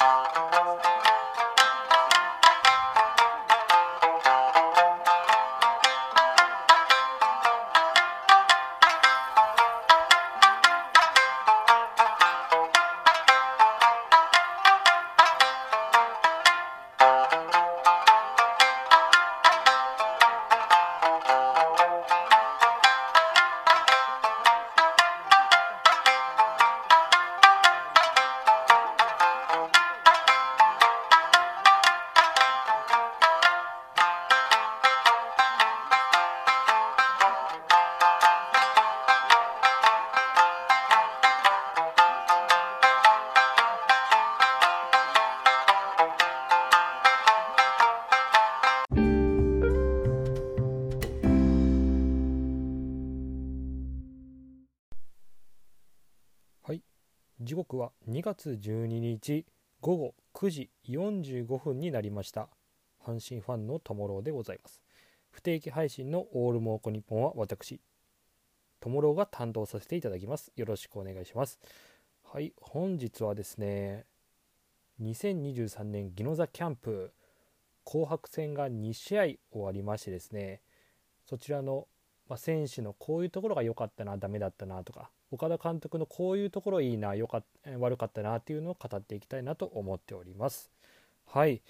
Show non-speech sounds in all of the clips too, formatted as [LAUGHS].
時月12日午後9時45分になりました。阪神ファンのともろうでございます。不定期配信のオールモーコニッポンは私ともろうが担当させていただきます。よろしくお願いします。はい本日はですね2023年ギノザキャンプ紅白戦が2試合終わりましてですねそちらの、まあ、選手のこういうところが良かったなダメだったなとか岡田監督のこういうところいいなよか悪かったなっていうのを語っていきたいなと思っております。はい、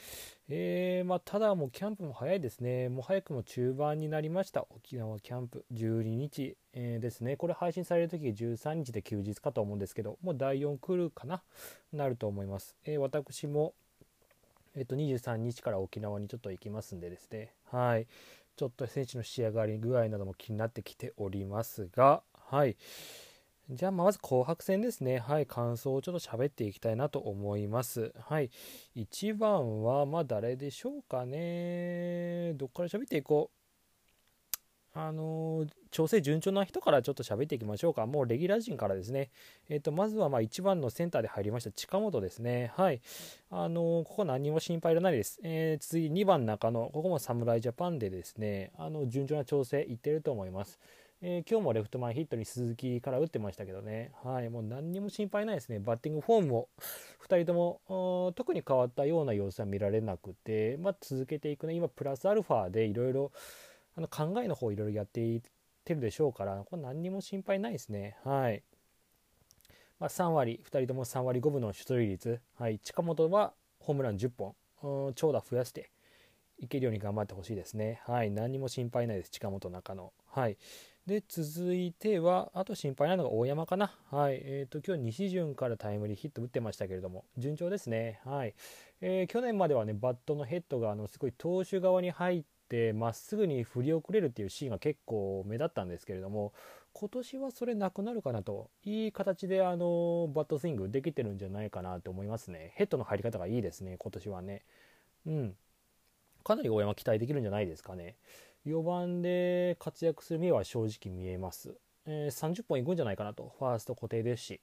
えー、まあ、ただもうキャンプも早いですね、もう早くも中盤になりました、沖縄キャンプ12日、えー、ですね、これ配信される時13日で休日かと思うんですけど、もう第4来るかな、なると思います。えー、私も、えー、と23日から沖縄にちょっと行きますんでですね、はい、ちょっと選手の仕上がり具合なども気になってきておりますが、はい。じゃあ、まず紅白戦ですね。はい、感想をちょっと喋っていきたいなと思います。はい、1番は、まあ、誰でしょうかね。どっから喋っていこう？あの、調整順調な人からちょっと喋っていきましょうか。もうレギュラー陣からですね。えっ、ー、と、まずはまあ1番のセンターで入りました近本ですね。はい。あのー、ここ何も心配いらないです。えー、次2番中野。ここも侍ジャパンでですね、あの、順調な調整いってると思います。えー、今日もレフト前ヒットに鈴木から打ってましたけどね、はい、もう何にも心配ないですね、バッティングフォームも2人とも特に変わったような様子は見られなくて、まあ、続けていくね、今、プラスアルファでいろいろの考えの方いろいろやっていってるでしょうから、これ何にも心配ないですね。はいまあ、3割、2人とも3割5分の出塁率、はい、近本はホームラン10本、長打増やしていけるように頑張ってほしいですね。はい、何にも心配ないです、近本中野。はい、で、続いては、あと心配なのが大山かな。はい。えっ、ー、と、今日西潤からタイムリーヒット打ってましたけれども、順調ですね。はい。えー、去年まではね、バットのヘッドが、あの、すごい投手側に入って、まっすぐに振り遅れるっていうシーンが結構目立ったんですけれども、今年はそれなくなるかなと、いい形で、あの、バットスイングできてるんじゃないかなと思いますね。ヘッドの入り方がいいですね、今年はね。うん。かなり大山期待できるんじゃないですかね。4番で活躍する目は正直見えます。えー、30本いくんじゃないかなと、ファースト固定ですし、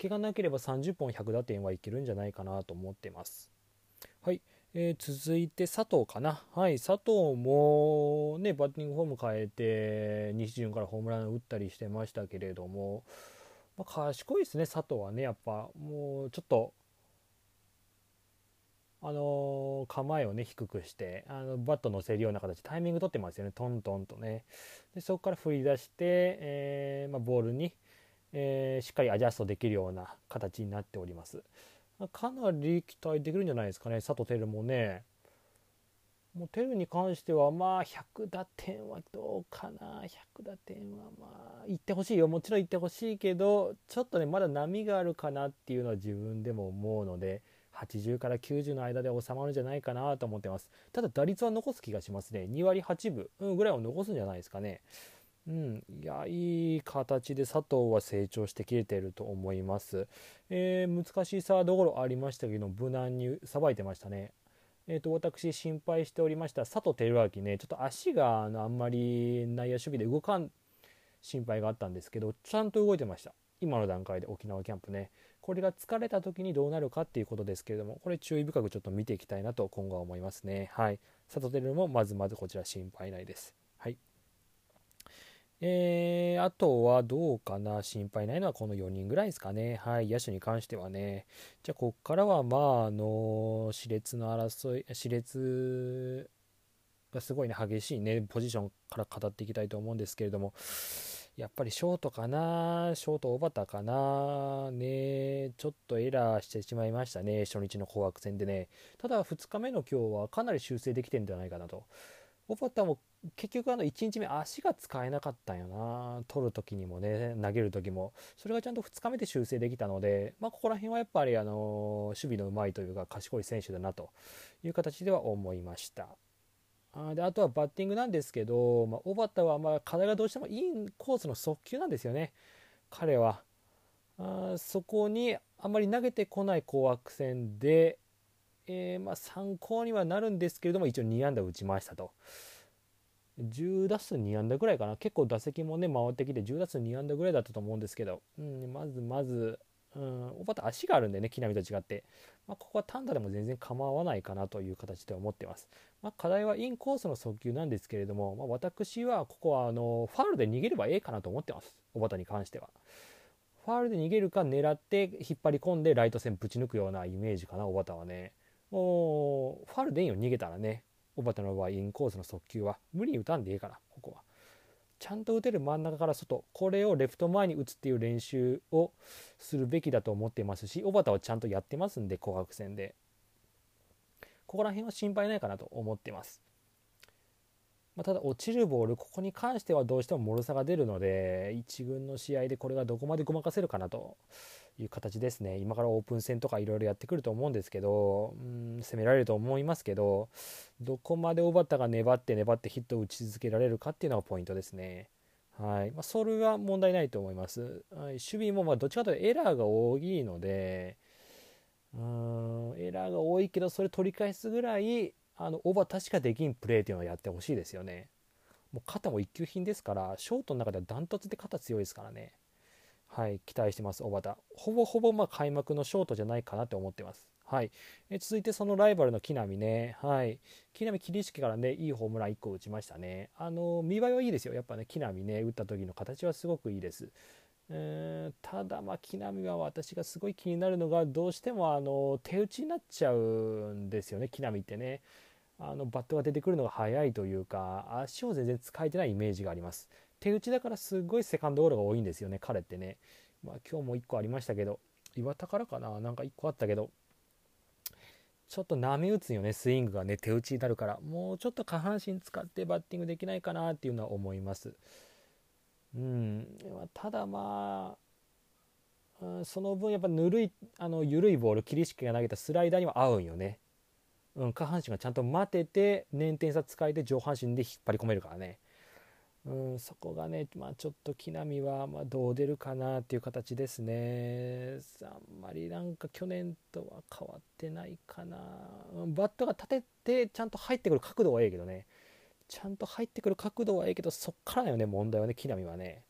怪我なければ30本100打点はいけるんじゃないかなと思ってます。はい、えー、続いて佐藤かな。はい、佐藤もね、バッティングフォーム変えて、西潤からホームラン打ったりしてましたけれども、まあ、賢いですね、佐藤はね、やっぱ、もうちょっと、あの構えをね低くしてあのバット乗せるような形タイミング取ってますよねトントンとね。でそこから振り出して、えー、まあ、ボールに、え、しっかりアジャストできるような形になっております。かなり期待できるんじゃないですかね佐藤輝もねもうテルに関してはまあ100打点はどうかな100打点はまあ行ってほしいよもちろん行ってほしいけどちょっとねまだ波があるかなっていうのは自分でも思うので80から90の間で収まるんじゃないかなと思ってます。ただ打率は残す気がしますね。2割8分ぐらいは残すんじゃないですかね。うん、いやいい形で佐藤は成長してきれてると思います、えー、難しいサードゴロありましたけど無難にさばいてましたね。えーと、私心配しておりました佐藤輝明ね。ちょっと足があのあんまり内野守備で動かん心配があったんですけどちゃんと動いてました。今の段階で沖縄キャンプね。これが疲れた時にどうなるかっていうことですけれどもこれ注意深くちょっと見ていきたいなと今後は思いますね。はい。佐藤輝もまずまずこちら心配ないです。えー、あとはどうかな？心配ないのはこの4人ぐらいですかね。はい、野手に関してはね。じゃあ、こっからは、まあ、あの、熾烈の争い、熾烈がすごいね、激しいね、ポジションから語っていきたいと思うんですけれども、やっぱりショートかな、ショート小畑かな、ね、ちょっとエラーしてしまいましたね、初日の紅白戦でね。ただ、2日目の今日はかなり修正できてるんじゃないかなと。小畑も結局あの1日目足が使えなかったんよな。取る時にもね投げる時も。それがちゃんと2日目で修正できたので、まあ、ここら辺はやっぱりあの守備のうまいというか賢い選手だなと。いう形では思いました。あであとはバッティングなんですけど、まあ、小畑はまあ課題がどうしてもいいコースの速球なんですよね。彼は。あそこにあまり投げてこない紅白戦でえ、ま、参考にはなるんですけれども一応2安打打ちましたと。10打数2安打ぐらいかな。結構打席もね回ってきて10打数2安打ぐらいだったと思うんですけど、うん、まずまず、うん、おばた足があるんでね木浪と違って、まあ、ここは単打でも全然構わないかなという形で思ってます、まあ、課題はインコースの速球なんですけれども、まあ、私はここはあのファウルで逃げればええかなと思ってます。小畑に関しては。ファウルで逃げるか狙って引っ張り込んでライト線ぶち抜くようなイメージかな小畑はね。もうファールでいいよ逃げたらね。小畑の場合インコースの速球は無理に打たんでいいからここは。ちゃんと打てる真ん中から外これをレフト前に打つっていう練習をするべきだと思ってますし小畑はちゃんとやってますんで紅白戦で。ここら辺は心配ないかなと思ってます。まあ、ただ落ちるボールここに関してはどうしても脆さが出るので1軍の試合でこれがどこまでごまかせるかなと。いう形ですね今からオープン戦とかいろいろやってくると思うんですけどうん攻められると思いますけどどこまで小畑が粘って粘ってヒットを打ち続けられるかっていうのがポイントですね。はいまあ、それは問題ないと思います。はい、守備もまどっちかというとエラーが多いのでうんエラーが多いけどそれ取り返すぐらいあの小畑しかできんプレーっていうのをやってほしいですよね。もう肩も一級品ですからショートの中ではダントツで肩強いですからね。はい、期待してます、小畑。ほぼほぼま開幕のショートじゃないかなと思ってます。はい、え続いてそのライバルの木浪ね、はい、木浪桐敷からね、いいホームラン1個打ちましたね。あの見栄えはいいですよ、やっぱね、木浪ね、打った時の形はすごくいいです。えー、ただ、まあ、木浪は私がすごい気になるのが、どうしてもあの手打ちになっちゃうんですよね、木浪ってね。あのバットが出てくるのが早いというか、足を全然使えてないイメージがあります。手打ちだからすごいセカンドゴロが多いんですよね彼ってね、まあ、今日も1個ありましたけど岩田からかな？なんか1個あったけど。ちょっと波打つよねスイングがね手打ちになるから。もうちょっと下半身使ってバッティングできないかなっていうのは思います。うん。ただまあ、うん、その分やっぱぬるいあの緩いボール桐敷が投げたスライダーには合うんよね。うん、下半身がちゃんと待てて捻転差使えて上半身で引っ張り込めるからね。うん、そこがね、まあ、ちょっと木浪はまどう出るかなっていう形ですね。あんまりなんか去年とは変わってないかな。バットが立ててちゃんと入ってくる角度はええけどね。ちゃんと入ってくる角度はええけど、そっからだよね、問題はね、木浪はね。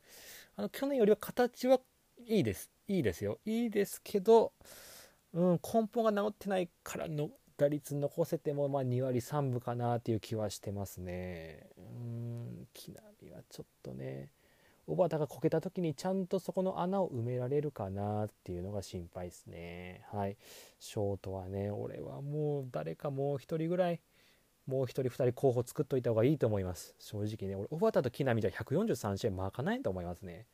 あの去年よりは形はいいです。いいですよ。いいですけど、うん、根本が治ってないからの打率残せてもま2割3分かなっていう気はしてますね。うん木ちょっとね小畑がこけた時にちゃんとそこの穴を埋められるかなっていうのが心配ですね。はい。ショートはね、俺はもう誰かもう1人ぐらい、もう1人2人候補作っといた方がいいと思います。正直ね、俺、小畑と木浪じゃ143試合巻かないと思いますね。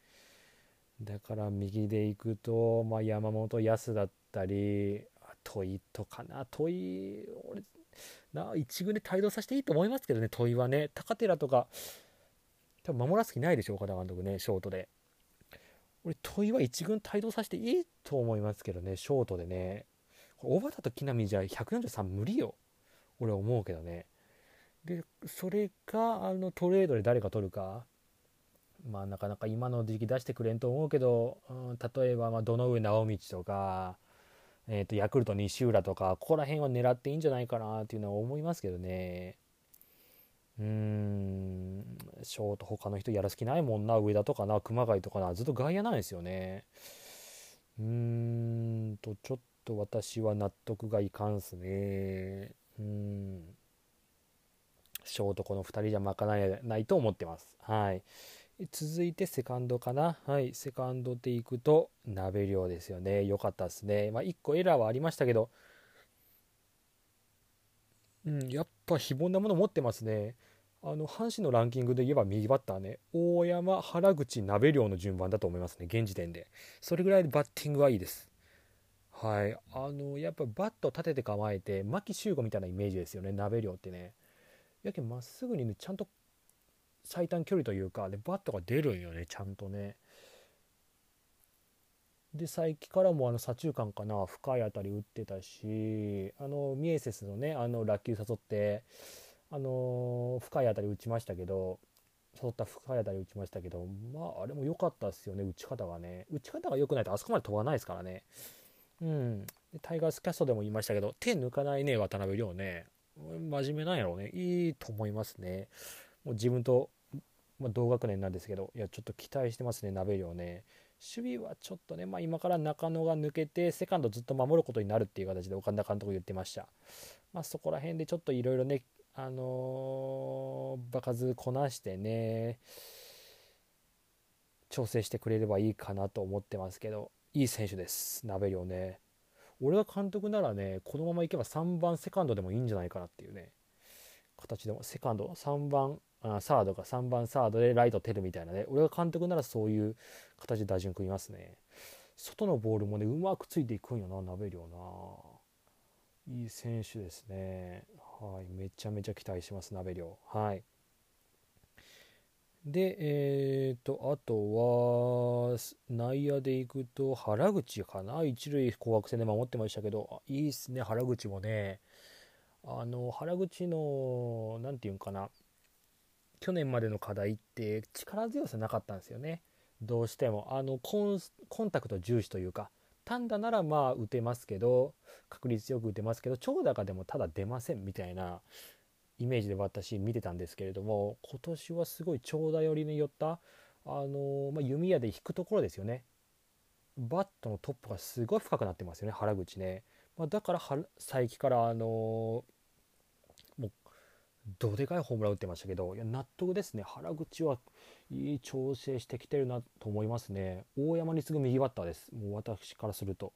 だから右で行くと、まあ、山本康だったり、問いとかな問い俺な一軍で帯同させていいと思いますけどね問いはね高寺とか多分守らす気ないでしょ岡田監督ねショートで。俺問いは一軍帯同させていいと思いますけどねショートでね。小畑と木浪じゃ143無理よ。俺は思うけどね。でそれがあのトレードで誰が取るか。まあなかなか今の時期出してくれんと思うけど、うん、例えばまあ堂上直道とかえーと、ヤクルト西浦とかここら辺は狙っていいんじゃないかなっていうのは思いますけどね。うーん。ショート他の人やらす気ないもんな。上田とかな熊谷とかな。ずっと外野なんですよね。うーんとちょっと私は納得がいかんすね。うん。ショートこの2人じゃ賄えないと思ってます。はい。続いてセカンドかな。はい、セカンドでいくと、鍋量ですよね。良かったですね。まあ、1個エラーはありましたけど、うん、やっぱ非凡なもの持ってますね。あの、阪神のランキングで言えば右バッターね、大山、原口、鍋量の順番だと思いますね、現時点で。それぐらいでバッティングはいいです。はい。あの、やっぱバット立てて構えて、牧秀悟みたいなイメージですよね、鍋量ってね。やけんまっすぐにね、ちゃんと最短距離というかでバットが出るんよねちゃんとねで佐伯からもあの左中間かな深い当たり打ってたしあのミエセスのねあの落球誘ってあの深い当たり打ちましたけど誘った深い当たり打ちましたけどまああれも良かったですよね打ち方がね。打ち方が良くないとあそこまで飛ばないですからね。うん。タイガースキャストでも言いましたけど手抜かないね渡辺亮ね。真面目なんやろうね。いいと思いますね。もう自分とまあ、同学年なんですけど、いや、ちょっと期待してますね、鍋量ね。守備はちょっとね、まあ、今から中野が抜けて、セカンドずっと守ることになるっていう形で岡田監督言ってました。まあ、そこら辺でちょっといろいろね、あのー、場数こなしてね、調整してくれればいいかなと思ってますけど、いい選手です、鍋量ね。俺が監督ならね、このままいけば3番セカンドでもいいんじゃないかなっていうね、形でも、セカンド、3番あサードが3番サードでライトテルみたいなね俺が監督ならそういう形で打順組みますね。外のボールもねうまくついていくんよな鍋量な。いい選手ですね。はいめちゃめちゃ期待します鍋量。はい。でえーとあとは内野でいくと原口かな？一塁紅白戦で守ってましたけど。いいっすね原口もね。あの原口の何て言うんかな？去年までの課題って力強さなかったんですよね。どうしても。あのコンタクト重視というか。単打ならまあ打てますけど確率よく打てますけど長打がでもただ出ませんみたいなイメージで私見てたんですけれども今年はすごい長打寄りに寄ったあの、まあ、弓矢で引くところですよね。バットのトップがすごい深くなってますよね原口ね、まあ、だから佐伯からあのどでかいホームラン打ってましたけどいや納得ですね。原口はいい調整してきてるなと思いますね。大山に次ぐ右バッターです。もう私からすると。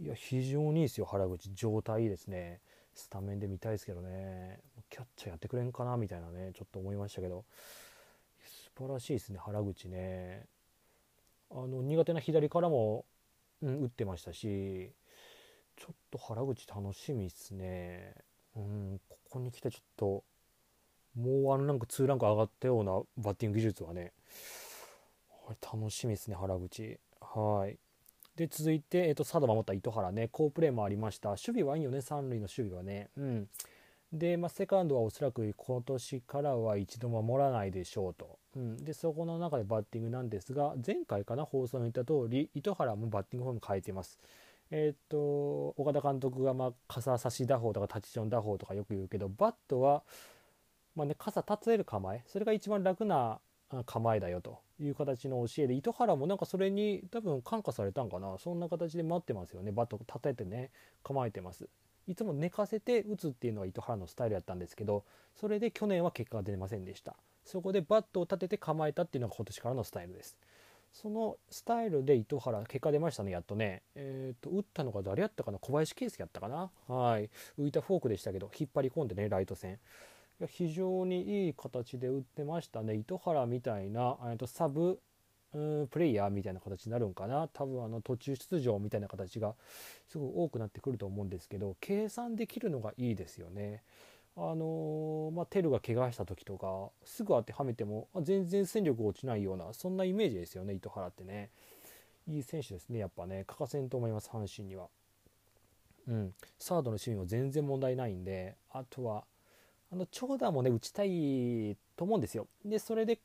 いや非常にいいですよ原口。状態いいですね。スタメンで見たいですけどね。キャッチャーやってくれんかなみたいなねちょっと思いましたけど。素晴らしいですね原口ね。あの苦手な左からも、うん、打ってましたしちょっと原口楽しみですね。うんここに来てちょっともうワンランク2ランク上がったようなバッティング技術はね楽しみですね原口。はい。で続いて、えーと、サード守った糸原ね好プレーもありました。守備はいいよね三塁の守備はね。うん。で、まあ、セカンドはおそらく今年からは一度守らないでしょうと、うん、でそこの中でバッティングなんですが前回かな放送に言った通り糸原もバッティングフォーム変えてます。えっ、と岡田監督がまあ傘差し打法とかタッチション打法とかよく言うけどバットはまあね、傘立てる構えそれが一番楽な構えだよという形の教えで糸原もなんかそれに多分感化されたんかな。そんな形で待ってますよね。バット立ててね構えてます。いつも寝かせて打つっていうのが糸原のスタイルやったんですけどそれで去年は結果が出ませんでした。そこでバットを立てて構えたっていうのが今年からのスタイルです。そのスタイルで糸原結果出ましたねやっとね。えっ、ー、と打ったのが誰やったかな？小林圭介やったかな？はい。浮いたフォークでしたけど引っ張り込んでねライト線。非常にいい形で打ってましたね。糸原みたいなとサブプレイヤーみたいな形になるんかな。多分あの途中出場みたいな形がすごく多くなってくると思うんですけど計算できるのがいいですよね。あの、まあ、テルが怪我した時とかすぐ当てはめても全然戦力落ちないようなそんなイメージですよね糸原ってね。いい選手ですねやっぱね。欠かせんと思います阪神には。うん。サードの守備も全然問題ないんであとはあの長打もね打ちたいと思うんですよ。でそれで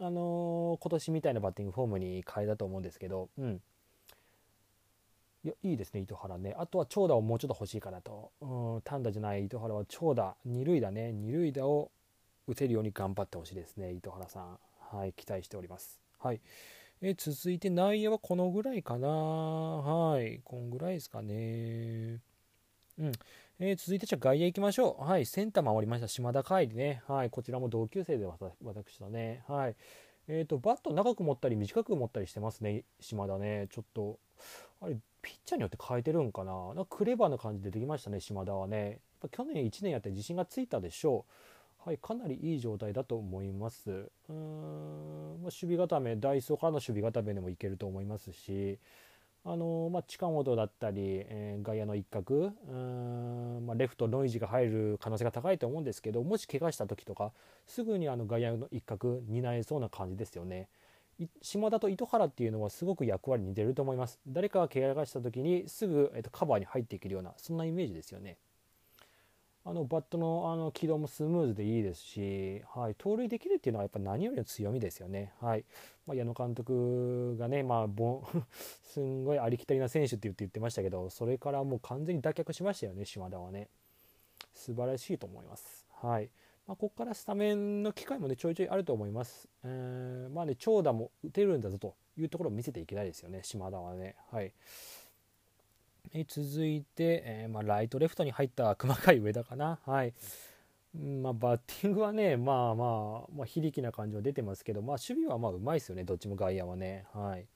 あのー、今年みたいなバッティングフォームに変えたと思うんですけどうん。いやいいですね糸原ね。あとは長打をもうちょっと欲しいかなと、うん、単打じゃない糸原は長打二塁打ね。二塁打を打てるように頑張ってほしいですね糸原さん。はい期待しております。はい。え続いて内野はこのぐらいかな。はいこんぐらいですかね。うん。えー、続いてじゃあ外野行きましょう。はい、センター守りました。島田海里ね。はい、こちらも同級生で私とね。はい。えーと、バット長く持ったり短く持ったりしてますね。島田ね。ちょっとあれピッチャーによって変えてるんかな。なんかクレバーな感じでできましたね島田はね。やっぱ去年1年やって自信がついたでしょう。はい。かなりいい状態だと思います。うーん、まあ、守備固めダイソーからの守備固めでもいけると思いますし。あのまあ、近本だったり、えー、外野の一角うん、まあ、レフトノイジが入る可能性が高いと思うんですけどもし怪我した時とかすぐにあの外野の一角担えそうな感じですよね。島田と糸原っていうのはすごく役割に出ると思います。誰かが怪我した時にすぐ、えー、とカバーに入っていけるようなそんなイメージですよね。あのバットのあの軌道もスムーズでいいですし、はい、盗塁できるっていうのはやっぱ何よりの強みですよね。はいまあ、矢野監督がね、まあ、ぼ [LAUGHS] すんごいありきたりな選手って言って言ってましたけど、それからもう完全に脱却しましたよね、島田はね。素晴らしいと思います。はいまあ、ここからスタメンの機会もね、ちょいちょいあると思います。えー、まあね、長打も打てるんだぞというところを見せていきたいですよね、島田はね。はい続いて、えー、まあ、ライトレフトに入った熊谷上田かな。はい。まあ、バッティングはね、まあまあ、まあ、非力な感じは出てますけど、まあ、守備はまあうまいですよね、どっちも外野はね。はい。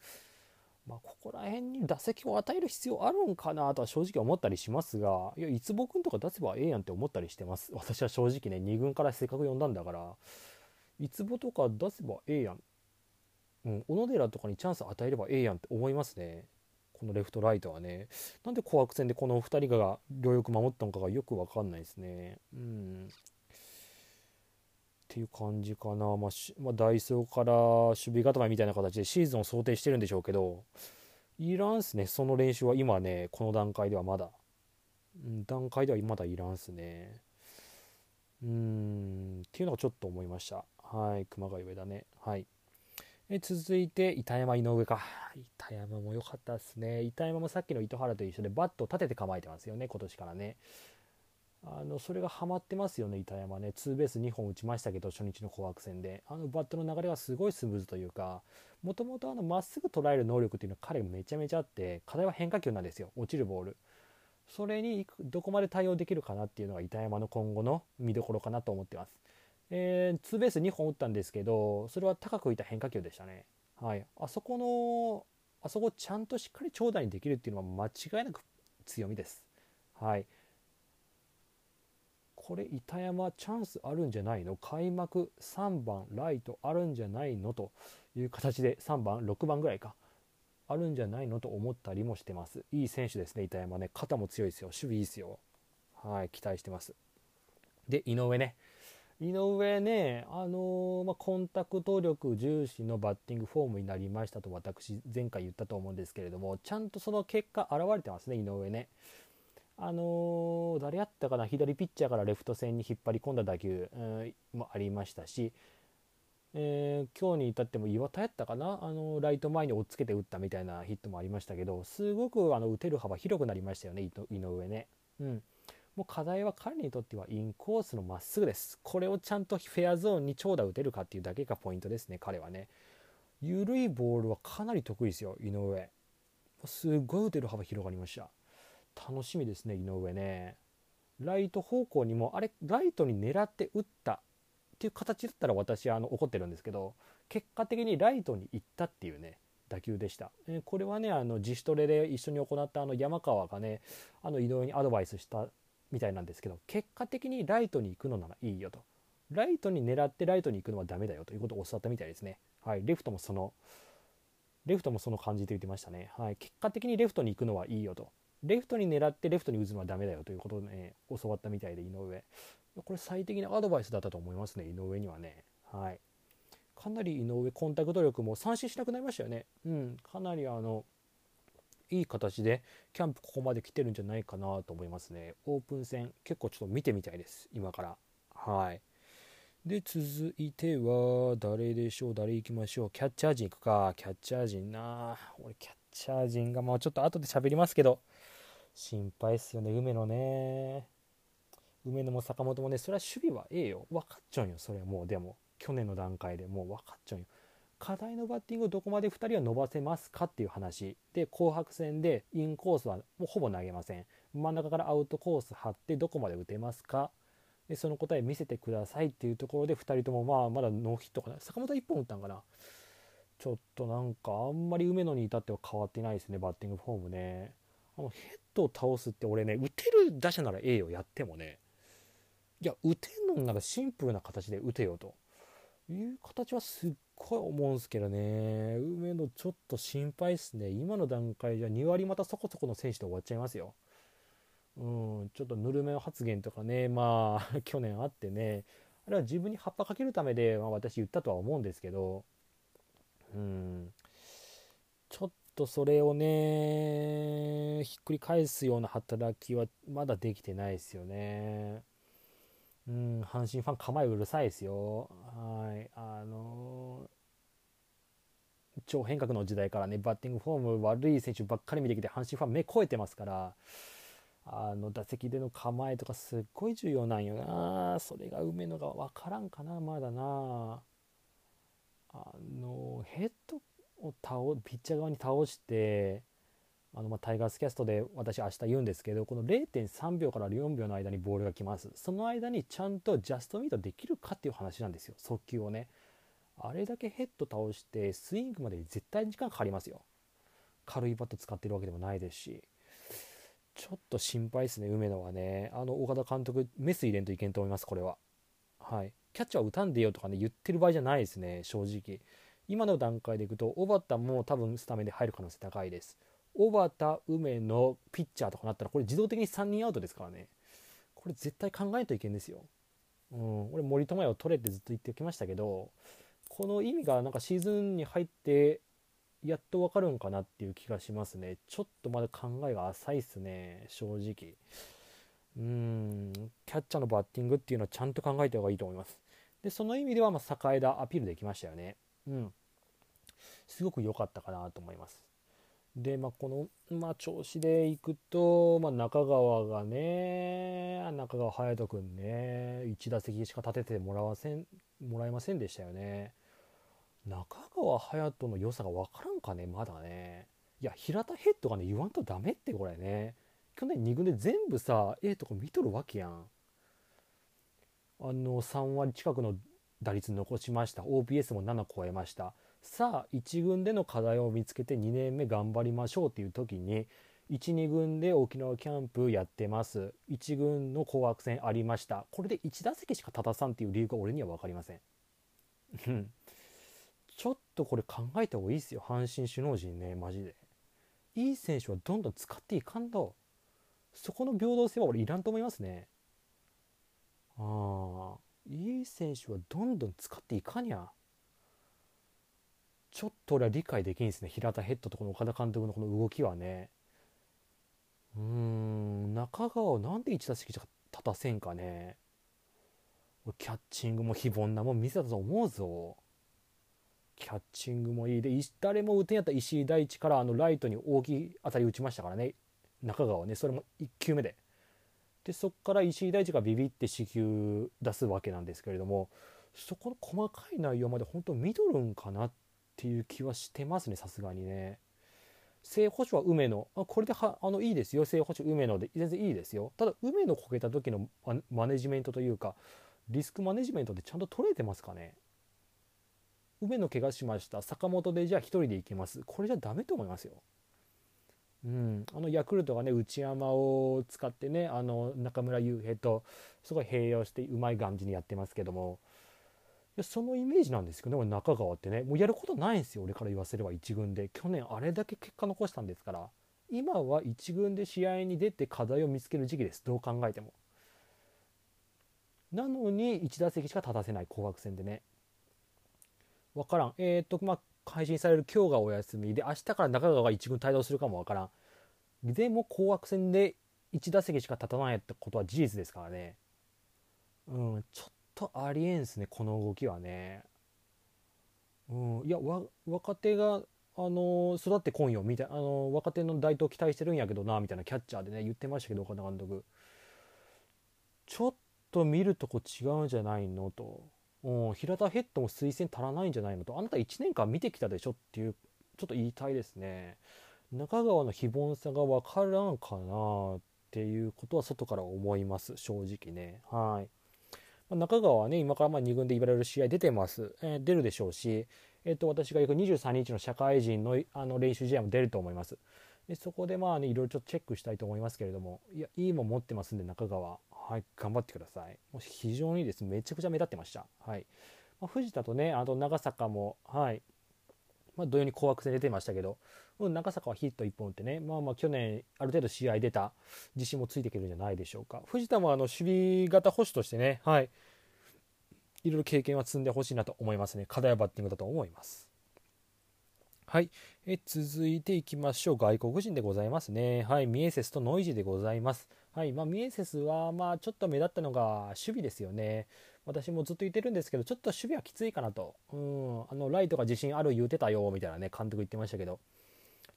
まあ、ここら辺に打席を与える必要あるんかなとは正直思ったりしますが、いや、いつぼくんとか出せばええやんって思ったりしてます。[LAUGHS] 私は正直ね、2軍からせっかく呼んだんだから、いつぼとか出せばええやん。うん、小野寺とかにチャンス与えればええやんって思いますね。このレフトライトはね。なんで紅白戦でこの2人が両翼守ったのかがよく分かんないですね。うん。っていう感じかな、まあ、まあ、ダイソーから守備固めみたいな形でシーズンを想定してるんでしょうけどいらんすね。その練習は今ねこの段階ではまだ、うん、段階ではまだいらんすね。うん。っていうのがちょっと思いました。はい。熊谷上だね。はい。え続いて板山井上か。板山も良かったですね。板山もさっきの糸原と一緒でバットを立てて構えてますよね今年からね。あのそれがハマってますよね板山ね。ツーベース2本打ちましたけど初日の紅白戦で。あのバットの流れがすごいスムーズというかもともとまっすぐ捉える能力っていうのは彼めちゃめちゃあって課題は変化球なんですよ落ちるボール。それにどこまで対応できるかなっていうのが板山の今後の見どころかなと思ってます。えー、ツーベース2本打ったんですけどそれは高く浮いた変化球でしたね。はい、あそこのあそこちゃんとしっかり長打にできるっていうのは間違いなく強みです。はい、これ板山チャンスあるんじゃないの？開幕3番ライトあるんじゃないの？という形で3番6番ぐらいか。あるんじゃないの？と思ったりもしてます。いい選手ですね板山ね。肩も強いですよ。守備いいですよ。はい。期待してます。で井上ね。井上ね、あのー、まあ、コンタクト力重視のバッティングフォームになりましたと私前回言ったと思うんですけれどもちゃんとその結果現れてますね井上ね。あのー、誰やったかな左ピッチャーからレフト線に引っ張り込んだ打球、もありましたし、えー、今日に至っても岩田やったかな、あの、ライト前に追っつけて打ったみたいなヒットもありましたけどすごくあの打てる幅広くなりましたよね井上ね。うんもう課題は彼にとってはインコースのまっすぐです。これをちゃんとフェアゾーンに長打打てるかっていうだけがポイントですね、彼はね。緩いボールはかなり得意ですよ、井上。すごい打てる幅広がりました。楽しみですね、井上ね。ライト方向にも、あれ、ライトに狙って打ったっていう形だったら私はあの怒ってるんですけど、結果的にライトに行ったっていうね、打球でした。えこれはね、あの自主トレで一緒に行ったあの山川がね、あの井上にアドバイスしたみたいなんですけど結果的にライトに行くのならいいよと。ライトに狙ってライトに行くのはダメだよということを教わったみたいですね。はい。レフトもそのレフトもその感じで言ってましたね。はい。結果的にレフトに行くのはいいよと。レフトに狙ってレフトに打つのはダメだよということで、ね、教わったみたいで井上。これ最適なアドバイスだったと思いますね井上にはね。はい。かなり井上コンタクト力も三振しなくなりましたよね。うん。かなりあのいい形でキャンプここまで来てるんじゃないかなと思いますね。オープン戦結構ちょっと見てみたいです。今から。はい。で続いては誰でしょう？誰行きましょう？キャッチャー陣行くか。キャッチャー陣な。俺キャッチャー陣がもうちょっと後で喋りますけど心配っすよね。梅野ね。梅野も坂本もねそれは守備はええよ。分かっちゃうよそれはもう。でも去年の段階でもう分かっちゃうよ。課題のバッティングをどこまで2人は伸ばせますかっていう話で紅白戦でインコースはもうほぼ投げません。真ん中からアウトコース張ってどこまで打てますか？でその答え見せてくださいっていうところで2人ともまあまだノーヒットかな。坂本は1本打ったんかな。ちょっとなんかあんまり梅野に至っては変わってないですねバッティングフォームね。あのヘッドを倒すって俺ね打てる打者ならええよやってもね。いや打てんのならシンプルな形で打てよと。いう形はすっごい思うんすけどね。梅野ちょっと心配っすね。今の段階じゃ2割またそこそこの選手で終わっちゃいますよ。うん、ちょっとぬるめの発言とかね、まあ、[LAUGHS] 去年あってね、あれは自分に葉っぱかけるためで、まあ、私言ったとは思うんですけど、うん、ちょっとそれをね、ひっくり返すような働きはまだできてないですよね。うん、阪神ファン構えうるさいですよ。はい。あのー、超変革の時代からね、バッティングフォーム悪い選手ばっかり見てきて、阪神ファン目超えてますから、あの打席での構えとかすっごい重要なんよなそれが梅野が分からんかなまだなあのヘッドを倒ピッチャー側に倒してあのまタイガースキャストで私明日言うんですけどこの0.3秒から4秒の間にボールが来ますその間にちゃんとジャストミートできるかっていう話なんですよ速球をねあれだけヘッド倒してスイングまでに絶対に時間かかりますよ軽いバット使ってるわけでもないですしちょっと心配ですね、梅野はね。あの、岡田監督、メス入れんといけんと思います、これは。はい。キャッチャー打たんでよとかね、言ってる場合じゃないですね、正直。今の段階でいくと、小畑も多分スタメンで入る可能性高いです。小畑、梅野、ピッチャーとかなったら、これ自動的に3人アウトですからね。これ絶対考えないといけんですよ。うん。俺、森友哉を取れってずっと言ってきましたけど、この意味がなんかシーズンに入ってやっとわかるんかなっていう気がしますね。ちょっとまだ考えが浅いっすね、正直。うーん、キャッチャーのバッティングっていうのはちゃんと考えた方がいいと思います。で、その意味では、まあ、栄田アピールできましたよね。うん。すごく良かったかなと思います。で、まあ、この、まあ、調子でいくと、まあ、中川がね、中川隼人君ね、1打席しか立ててもらわせん、もらえませんでしたよね。中川隼人の良さが分からんかねまだね。いや平田ヘッドがね言わんとダメってこれね。去年2軍で全部さええとこ見とるわけやん。あの3割近くの打率残しました。OPS も7超えました。さあ1軍での課題を見つけて2年目頑張りましょうっていう時に12軍で沖縄キャンプやってます。1軍の紅白戦ありました。これで1打席しか立たさんっていう理由が俺には分かりません。ちょっとこれ考えた方がいいですよ。阪神首脳陣ねマジで。いい選手はどんどん使っていかんと。そこの平等性は俺いらんと思いますね。ああいい選手はどんどん使っていかにゃ。ちょっと俺は理解できんですね。平田ヘッドとこの岡田監督のこの動きはね。うん中川をなんで1打席じゃ立たせんかね。キャッチングも非凡なもん見せたと思うぞ。キャッチングもいいで誰も打てんやった石井大地からあのライトに大きい当たり打ちましたからね。中川はねそれも1球目で。でそこから石井大地がビビって四球出すわけなんですけれどもそこの細かい内容まで本当見とるんかなっていう気はしてますねさすがにね。正捕手は梅野。あこれではあのいいですよ。正捕手梅野で全然いいですよ。ただ梅野こけた時のマネジメントというかリスクマネジメントでちゃんと取れてますかね。梅野怪我しました。坂本でじゃあ1人で行きます。これじゃダメと思いますよ。うん、あのヤクルトがね内山を使ってねあの中村悠平とすごい併用してうまい感じにやってますけども。やそのイメージなんですけどね中川ってねもうやることないんですよ俺から言わせれば1軍で去年あれだけ結果残したんですから今は1軍で試合に出て課題を見つける時期ですどう考えてもなのに1打席しか立たせない紅白戦でねわからん。えっ、ー、と、まあ、配信される今日がお休みで、明日から中川が一軍帯同するかもわからん。でも、紅白戦で1打席しか立たないってことは事実ですからね。うん、ちょっとありえんすね、この動きはね。うん、いや、若手が、あの育ってこんよ、みたいな、あの若手の台頭期待してるんやけどな、みたいなキャッチャーでね、言ってましたけど、岡田監督。ちょっと見るとこ違うんじゃないの？と。うん、平田ヘッドも推薦足らないんじゃないの？とあなた1年間見てきたでしょっていうちょっと言いたいですね中川の非凡さが分からんかなっていうことは外から思います正直ねはいま中川はね、今からまあ2軍で言われる試合出てます。えー、出るでしょうし、えっ、ー、と、私が行く23日の社会人のあの練習試合も出ると思います。でそこでまあね、いろいろちょっとチェックしたいと思いますけれども、いや、いいもん持ってますんで、中川。はい、頑張ってください。もう非常にですね、めちゃくちゃ目立ってました。はい。まあ、藤田とね、あと長坂も、はい、まあ、土曜に紅白戦出てましたけど、うん、長坂はヒット1本打ってね、まあまあ去年ある程度試合出た自信もついていけるんじゃないでしょうか。藤田もあの守備型保守としてね、はい、いろいろ経験は積んでほしいなと思いますね。課題はバッティングだと思います。はい。え続いていきましょう。外国人でございますね。はい。ミエセスとノイジーでございます。はい。まあ、ミエセスは、まあ、ちょっと目立ったのが守備ですよね。私もずっと言ってるんですけど、ちょっと守備はきついかなと。うん。あの、ライトが自信ある言うてたよ、みたいなね、監督言ってましたけど。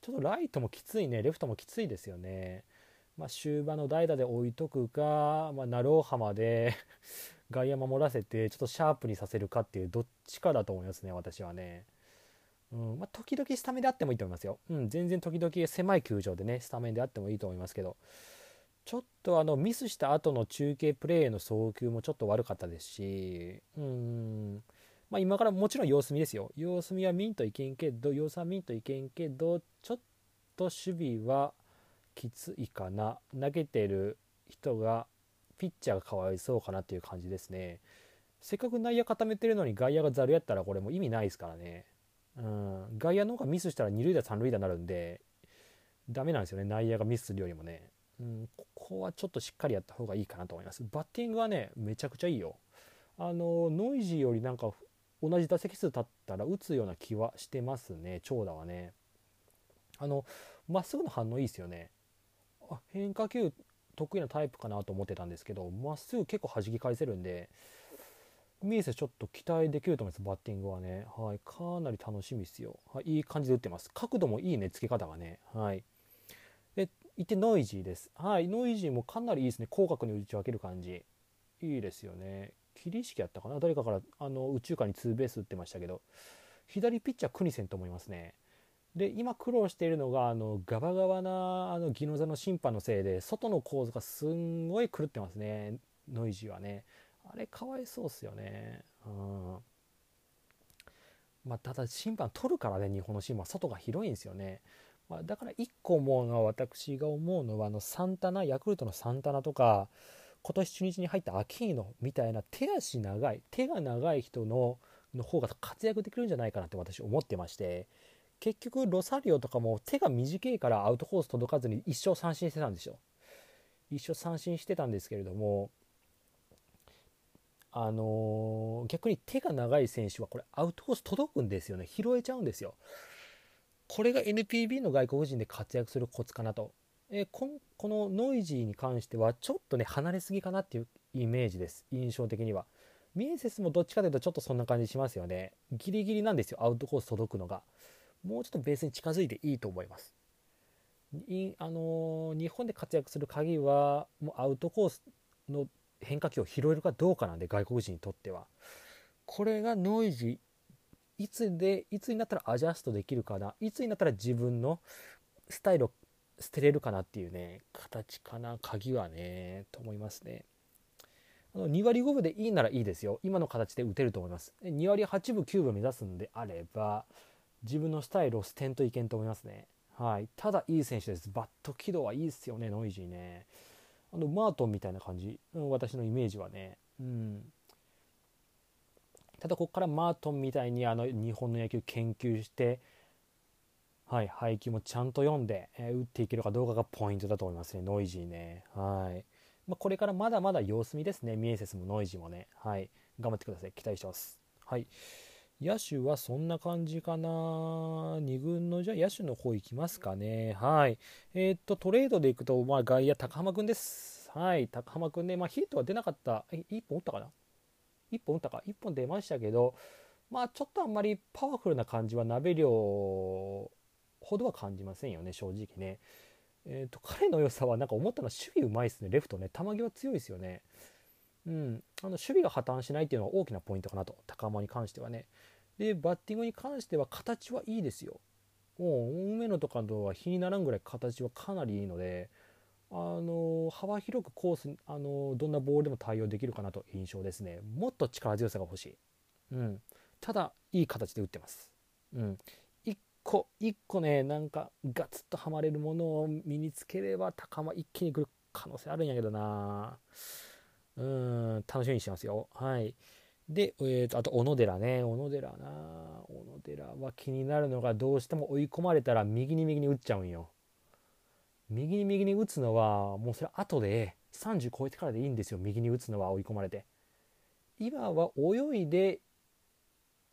ちょっとライトもきついね。レフトもきついですよね。まあ、終盤の代打で置いとくか、まあ、ナローハマで [LAUGHS] 外野守らせて、ちょっとシャープにさせるかっていう、どっちかだと思いますね、私はね。うんまあ、時々スタメンであってもいいと思いますよ。うん、全然時々狭い球場でね、スタメンであってもいいと思いますけど、ちょっとあのミスした後の中継プレーの送球もちょっと悪かったですし、うん、まあ、今からもちろん様子見ですよ。様子見は見んといけんけど、様子は見んといけんけど、ちょっと守備はきついかな。投げてる人が、ピッチャーがかわいそうかなっていう感じですね。せっかく内野固めてるのに外野がざるやったらこれも意味ないですからね。うん、外野の方がミスしたら二塁打三塁打になるんでダメなんですよね内野がミスするよりもね、うん、ここはちょっとしっかりやった方がいいかなと思いますバッティングはねめちゃくちゃいいよあのノイジーよりなんか同じ打席数立ったら打つような気はしてますね長打はねあのまっすぐの反応いいですよねあ変化球得意なタイプかなと思ってたんですけどまっすぐ結構弾き返せるんでミエセちょっと期待できると思います、バッティングはね。はい、かなり楽しみですよ。はい、いい感じで打ってます。角度もいいね、付け方がね。はい。いてノイジーです。はい、ノイジーもかなりいいですね。広角に打ち分ける感じ。いいですよね。桐敷やったかな？誰かからあの宇宙間にツーベース打ってましたけど、左ピッチャークニセンと思いますね。で今苦労しているのがあのガバガバなあのギノザの審判のせいで外の構図がすんごい狂ってますねノイジーはねあれかわいそうっすよね。うん。まあ、ただ審判取るからね、日本の審判、外が広いんですよね。まあ、だから1個思うのは、私が思うのは、あの、サンタナ、ヤクルトのサンタナとか、今年中日に入ったアキーノみたいな手足長い、手が長い人のの方が活躍できるんじゃないかなって私思ってまして、結局ロサリオとかも手が短いからアウトコース届かずに一生三振してたんですよ。一生三振してたんですけれども、あのー、逆に手が長い選手はこれアウトコース届くんですよね拾えちゃうんですよこれが NPB の外国人で活躍するコツかなと、え、ここのノイジーに関してはちょっとね離れすぎかなっていうイメージです。印象的には。ミエセスもどっちかというとちょっとそんな感じしますよね。ギリギリなんですよアウトコース届くのが。もうちょっとベースに近づいていいと思います。あのー、日本で活躍する鍵はもうアウトコースの変化球を拾えるかどうかなんで外国人にとっては。これがノイジーいつでいつになったらアジャストできるかないつになったら自分のスタイルを捨てれるかなっていうね形かな鍵はねと思いますね。あの2割5分でいいならいいですよ。今の形で打てると思います。2割8分9分目指すんであれば自分のスタイルを捨てんといけんと思いますね。はい。ただいい選手です。バット軌道はいいですよねノイジーね。あのマートンみたいな感じ、うん、私のイメージはね、うん、ただここからマートンみたいにあの日本の野球研究してはい配球もちゃんと読んで、えー、打っていけるかどうかがポイントだと思いますねノイジーねはい、まあ、これからまだまだ様子見ですねミエセスもノイジーもねはい頑張ってください期待してますはい野手はそんな感じかな。2軍のじゃあ野手の方行きますかね。はい。えー、っと、トレードでいくと、まあ、外野、高浜君です。はい。高浜君ね、まあ、ヒットは出なかった。え、1本打ったかな ?1 本打ったか ?1 本出ましたけど、まあ、ちょっとあんまりパワフルな感じは鍋量ほどは感じませんよね、正直ね。えー、っと、彼の良さは、なんか思ったのは守備うまいですね、レフトね。球際強いですよね。うん、あの守備が破綻しないっていうのは大きなポイントかなと高間に関してはねでバッティングに関しては形はいいですよもう梅野とかとは比にならんぐらい形はかなりいいのであの幅広くコース、あのどんなボールでも対応できるかなと印象ですね。もっと力強さが欲しい、うん、ただいい形で打ってます、うん、1個1個ねなんかガツッとはまれるものを身につければ高間一気に来る可能性あるんやけどな。うん。楽しみにしてますよ。はい。で、えーと、あと小野寺ね。小野寺な。小野寺は気になるのがどうしても追い込まれたら右に右に打っちゃうんよ。右に右に打つのはもうそれ後で30超えてからでいいんですよ。右に打つのは追い込まれて。今は泳いで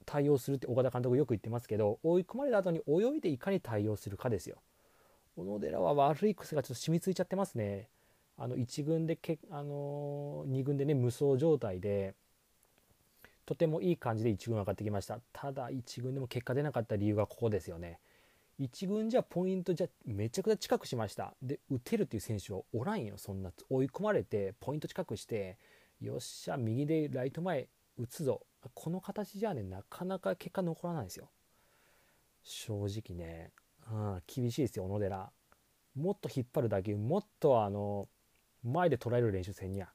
対応するって岡田監督よく言ってますけど追い込まれた後に泳いでいかに対応するかですよ。小野寺は悪い癖がちょっと染みついちゃってますね。あの1軍でけ、あのー、2軍でね無双状態でとてもいい感じで1軍上がってきました。ただ1軍でも結果出なかった理由がここですよね。1軍じゃポイントじゃめちゃくちゃ近くしました。で打てるっていう選手はおらんよ。そんな追い込まれてポイント近くしてよっしゃ右でライト前打つぞ。この形じゃねなかなか結果残らないですよ。正直ね、うん、厳しいですよ小野寺。もっと引っ張るだけもっとあの前で捉える練習せんにゃ、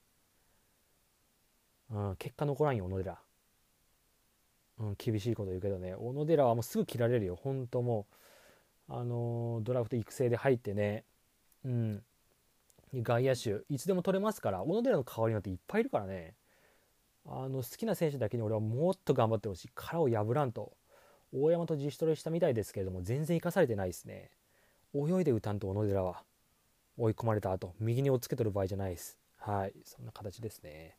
うん、結果残らんよ小野寺。うん、厳しいこと言うけどね。小野寺はもうすぐ切られるよ。本当もうあの、ドラフト育成で入ってね。うん。外野手いつでも取れますから小野寺の代わりなんていっぱいいるからね。あの好きな選手だけに俺はもっと頑張ってほしい。殻を破らんと。大山と自主トレしたみたいですけれども全然生かされてないですね。泳いで打たんと小野寺は。追い込まれた後右に追っつけとる場合じゃないです。はい。そんな形ですね。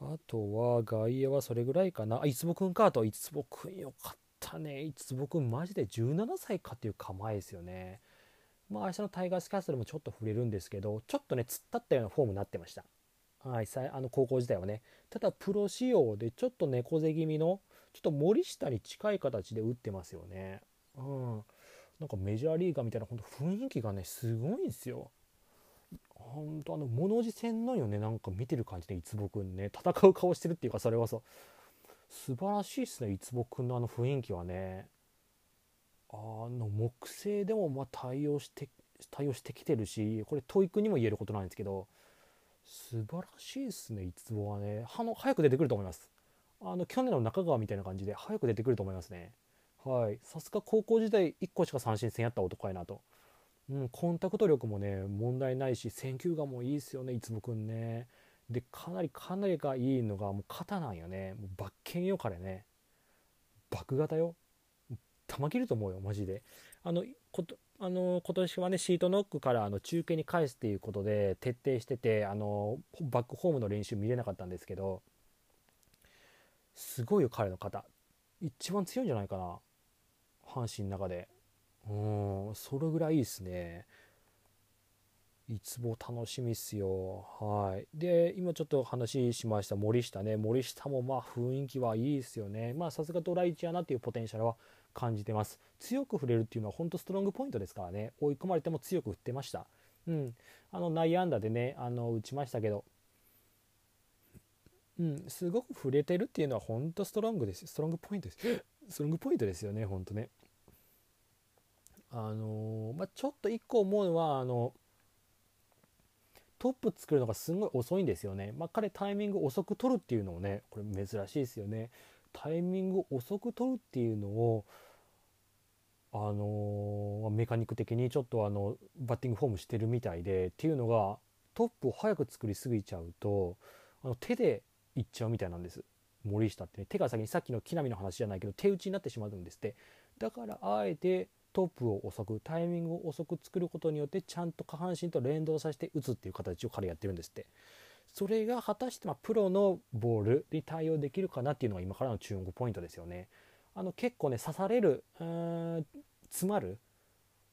あとは外野はそれぐらいかな。あ、いつぼくんかと。いつぼくんよかったね。いつぼくんマジで17歳かっていう構えですよね。まあ明日のタイガースキャストでもちょっと触れるんですけど、ちょっとね、突っ立ったようなフォームになってました。はい、あの高校時代はね。ただプロ仕様でちょっと猫背気味の、ちょっと森下に近い形で打ってますよね。うん。なんかメジャーリーガーみたいな本当雰囲気がね、すごいんですよ。本当あの物おじんのよねなんか見てる感じでいつぼくんね戦う顔してるっていうかそれはさ素晴らしいっすねいつぼくんのあの雰囲気はね。あの木星でもま対応して対応してきてるしこれトイックにも言えることなんですけど素晴らしいっすねいつぼはね。はの早く出てくると思います。あの去年の中川みたいな感じで早く出てくると思いますね。はい。さすが高校時代1個しか三振戦やった男やなと。うん、コンタクト力もね問題ないし選球眼もいいですよねいつもくんね。でかなりかなりがいいのがもう肩なんよね。もうバッケンよ彼ね。爆型よ。玉切ると思うよマジで。あのことあの今年はねシートノックからあの中継に返すっていうことで徹底しててあのバックホームの練習見れなかったんですけどすごいよ彼の肩。一番強いんじゃないかな。阪神の中で。うんそれぐらいいいですね。いつも楽しみっすよ。はい。で今ちょっと話しました。森下ね。森下もまあ雰囲気はいいですよね。まあさすがドラ1やなっていうポテンシャルは感じてます。強く振れるっていうのは本当ストロングポイントですからね。追い込まれても強く振ってました。うん。あの内野安打でねあの打ちましたけど。うん、すごく触れてるっていうのは本当ストロングです。ストロングポイントです。[GASPS] ストロングポイントですよね、本当ね。あのまあ、ちょっと1個思うのはあのトップ作るのがすごい遅いんですよね。まあ、彼タイミング遅く取るっていうのをねこれ珍しいですよね。タイミング遅く取るっていうのをあのメカニック的にちょっとあのバッティングフォームしてるみたいでっていうのがトップを早く作りすぎちゃうとあの手でいっちゃうみたいなんです森下ってね手が先にさっきの木浪の話じゃないけど手打ちになってしまうんですってだからあえてトップを遅くタイミングを遅く作ることによってちゃんと下半身と連動させて打つっていう形を彼やってるんですって。それが果たしてまプロのボールに対応できるかなっていうのが今からの注目ポイントですよね。あの結構ね刺される詰まる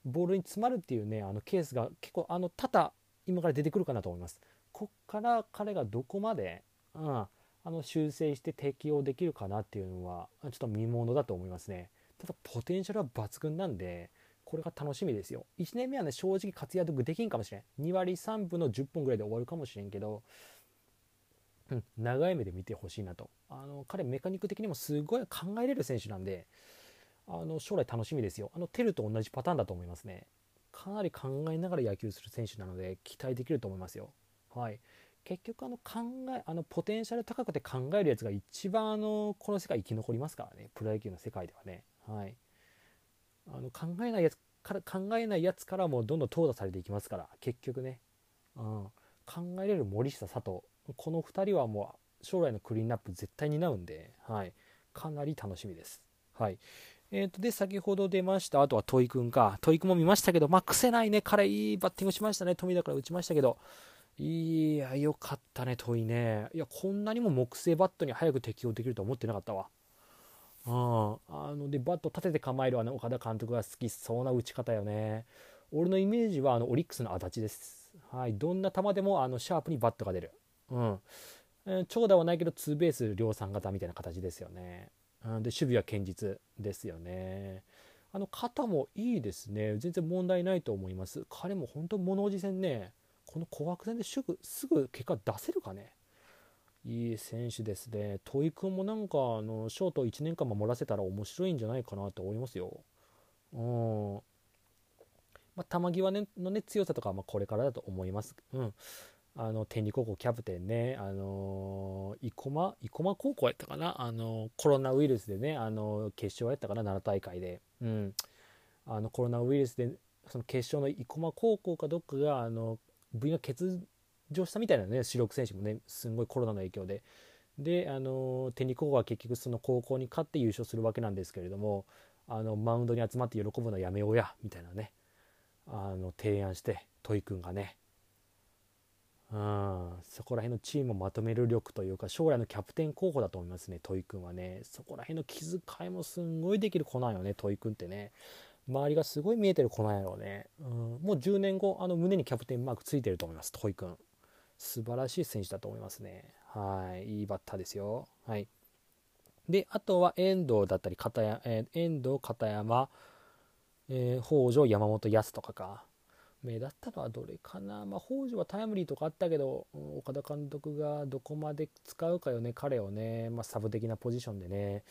ボールに詰まるっていうねあのケースが結構あの多々今から出てくるかなと思います。こっから彼がどこまで、うん、あの修正して適応できるかなっていうのはちょっと見ものだと思いますね。ただポテンシャルは抜群なんでこれが楽しみですよ。1年目はね正直活躍できんかもしれん。2割3分の10本ぐらいで終わるかもしれんけどうん、長い目で見てほしいなと。あの彼メカニック的にもすごい考えれる選手なんであの将来楽しみですよ。あのテルと同じパターンだと思いますね。かなり考えながら野球する選手なので期待できると思いますよ。はい、結局あの考えあのポテンシャル高くて考えるやつが一番あのこの世界生き残りますからね。プロ野球の世界ではね。はい、あの考えないやつから考えないやつからもどんどん淘汰されていきますから結局ね、うん、考えれる森下佐藤この2人はもう将来のクリーンナップ絶対担うんで、はい、かなり楽しみです。はい。えー、とで先ほど出ました、あとは戸井君か、戸井君も見ましたけど、まあ、癖ないね、彼、いいバッティングしましたね、富田から打ちましたけど、いや、よかったね、戸井ね、いや、こんなにも木製バットに早く適応できると思ってなかったわ。うん、あのでバット立てて構えるあの岡田監督が好きそうな打ち方よね。俺のイメージはあのオリックスの足立です。はい、どんな球でもあのシャープにバットが出る。うん、えー、長打はないけどツーベース量産型みたいな形ですよね。うん、で守備は堅実ですよね。あの肩もいいですね。全然問題ないと思います。彼も本当物おじ戦ね、この紅白戦ですぐすぐ結果出せるかね。いい選手ですね。戸井君もなんかあのショート1年間守らせたら面白いんじゃないかなと思いますよ。うんまあ、球際の、ね、強さとかはまこれからだと思います。うん、あの天理高校キャプテンね、あのー、生駒生駒高校やったかな、あのー、コロナウイルスでね、あのー、決勝やったかな、奈良大会で、うん、あのコロナウイルスでその決勝の生駒高校かどっかがあの部員が欠場したみたいなね、主力選手もね、すんごいコロナの影響で。で、あの天理高校は結局その高校に勝って優勝するわけなんですけれども、あのマウンドに集まって喜ぶのはやめようやみたいなね。あの提案して戸井君がね。うん、そこら辺のチームをまとめる力というか将来のキャプテン候補だと思いますね戸井君はね。そこら辺の気遣いもすんごいできる子なんよね戸井君ってね。周りがすごい見えてる子なんやろうね、うん、もう10年後あの胸にキャプテンマークついてると思います戸井君。素晴らしい選手だと思いますね。はい。いいバッターですよ。はい。であとは遠藤だったり片山、えー、遠藤片山、えー、北条山本康とかか。目立ったのはどれかな、まあ、北条はタイムリーとかあったけど、岡田監督がどこまで使うかよね、彼をね、まあ、サブ的なポジションでね。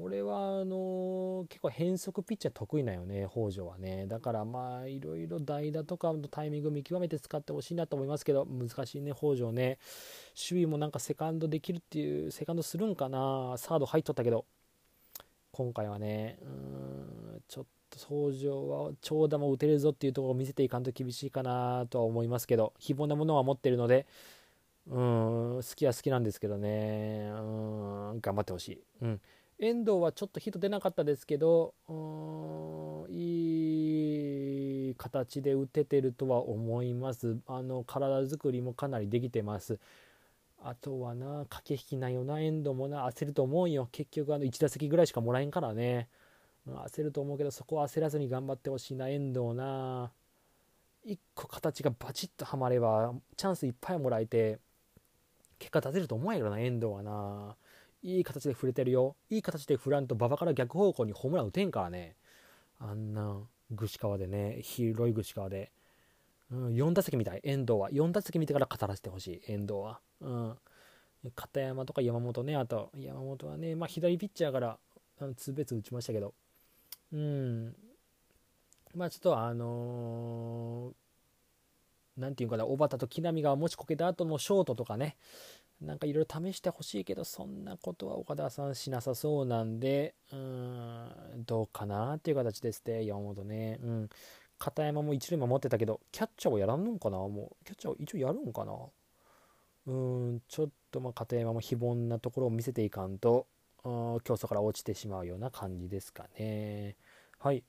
俺はあの、結構変則ピッチャー得意なよね、北条はね。だからまあいろいろ代打とかのタイミング見極めて使ってほしいなと思いますけど、難しいね、北条ね。守備もなんかセカンドできるっていう、セカンドするんかな、サード入っとったけど、今回はね、うーん、ちょっと北条は長打も打てるぞっていうところを見せていかんと厳しいかなとは思いますけど、非凡なものは持ってるので、うん、好きは好きなんですけどね、うん、頑張ってほしい。うん。遠藤はちょっとヒット出なかったですけど、うん、いい形で打ててるとは思います。あの、体作りもかなりできてます。あとはな、駆け引きなよな、遠藤もな、焦ると思うよ。結局、あの、1打席ぐらいしかもらえんからね。焦ると思うけどそこは焦らずに頑張ってほしいな遠藤な1個形がバチッとはまればチャンスいっぱいもらえて結果出せると思うんやけどな遠藤はないい形で振れてるよ。いい形で振らんと馬場から逆方向にホームラン打てんからね。あんな串川でね広い串川で、うん、4打席みたい。遠藤は。4打席見てから語らせてほしい。遠藤は。うん。片山とか山本ね。あと山本はねまあ左ピッチャーからあのツーベース打ちましたけど。うん。まあちょっとあのー、なんていうかな、小畑と木浪がもしこけた後のショートとかね、なんかいろいろ試してほしいけど、そんなことは岡田さんしなさそうなんで、うん、どうかなっていう形ですね、山本ね。うん。片山も一塁守ってたけど、キャッチャーをやらんのかなもう、キャッチャーを一応やるんかなうん、ちょっとまあ片山も非凡なところを見せていかんと、競争から落ちてしまうような感じですかね。はい。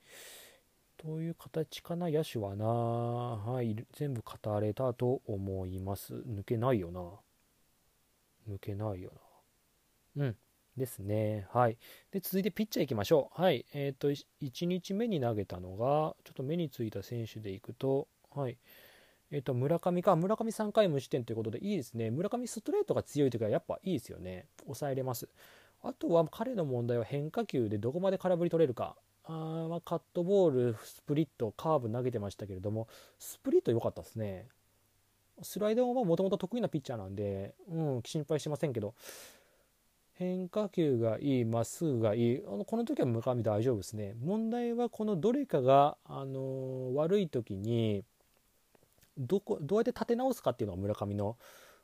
という形かな、野手はな。はい。全部語れたと思います。抜けないよな。抜けないよな。うん。ですね。はい。で、続いてピッチャーいきましょう。はい。えっ、ー、と、1日目に投げたのが、ちょっと目についた選手でいくと、はい。えっ、ー、と、村上か。村上3回無失点ということでいいですね。村上ストレートが強い時はやっぱいいですよね。抑えれます。あとは彼の問題は変化球でどこまで空振り取れるか。あま、カットボール、スプリット、カーブ投げてましたけれども、スプリット良かったですね。スライダーはもともと得意なピッチャーなんで、うん、心配しませんけど、変化球がいいまっすぐがいい。あのこの時は村上大丈夫ですね。問題はこのどれかが、あのー、悪い時にどこどうやって立て直すかっていうのが村上の,、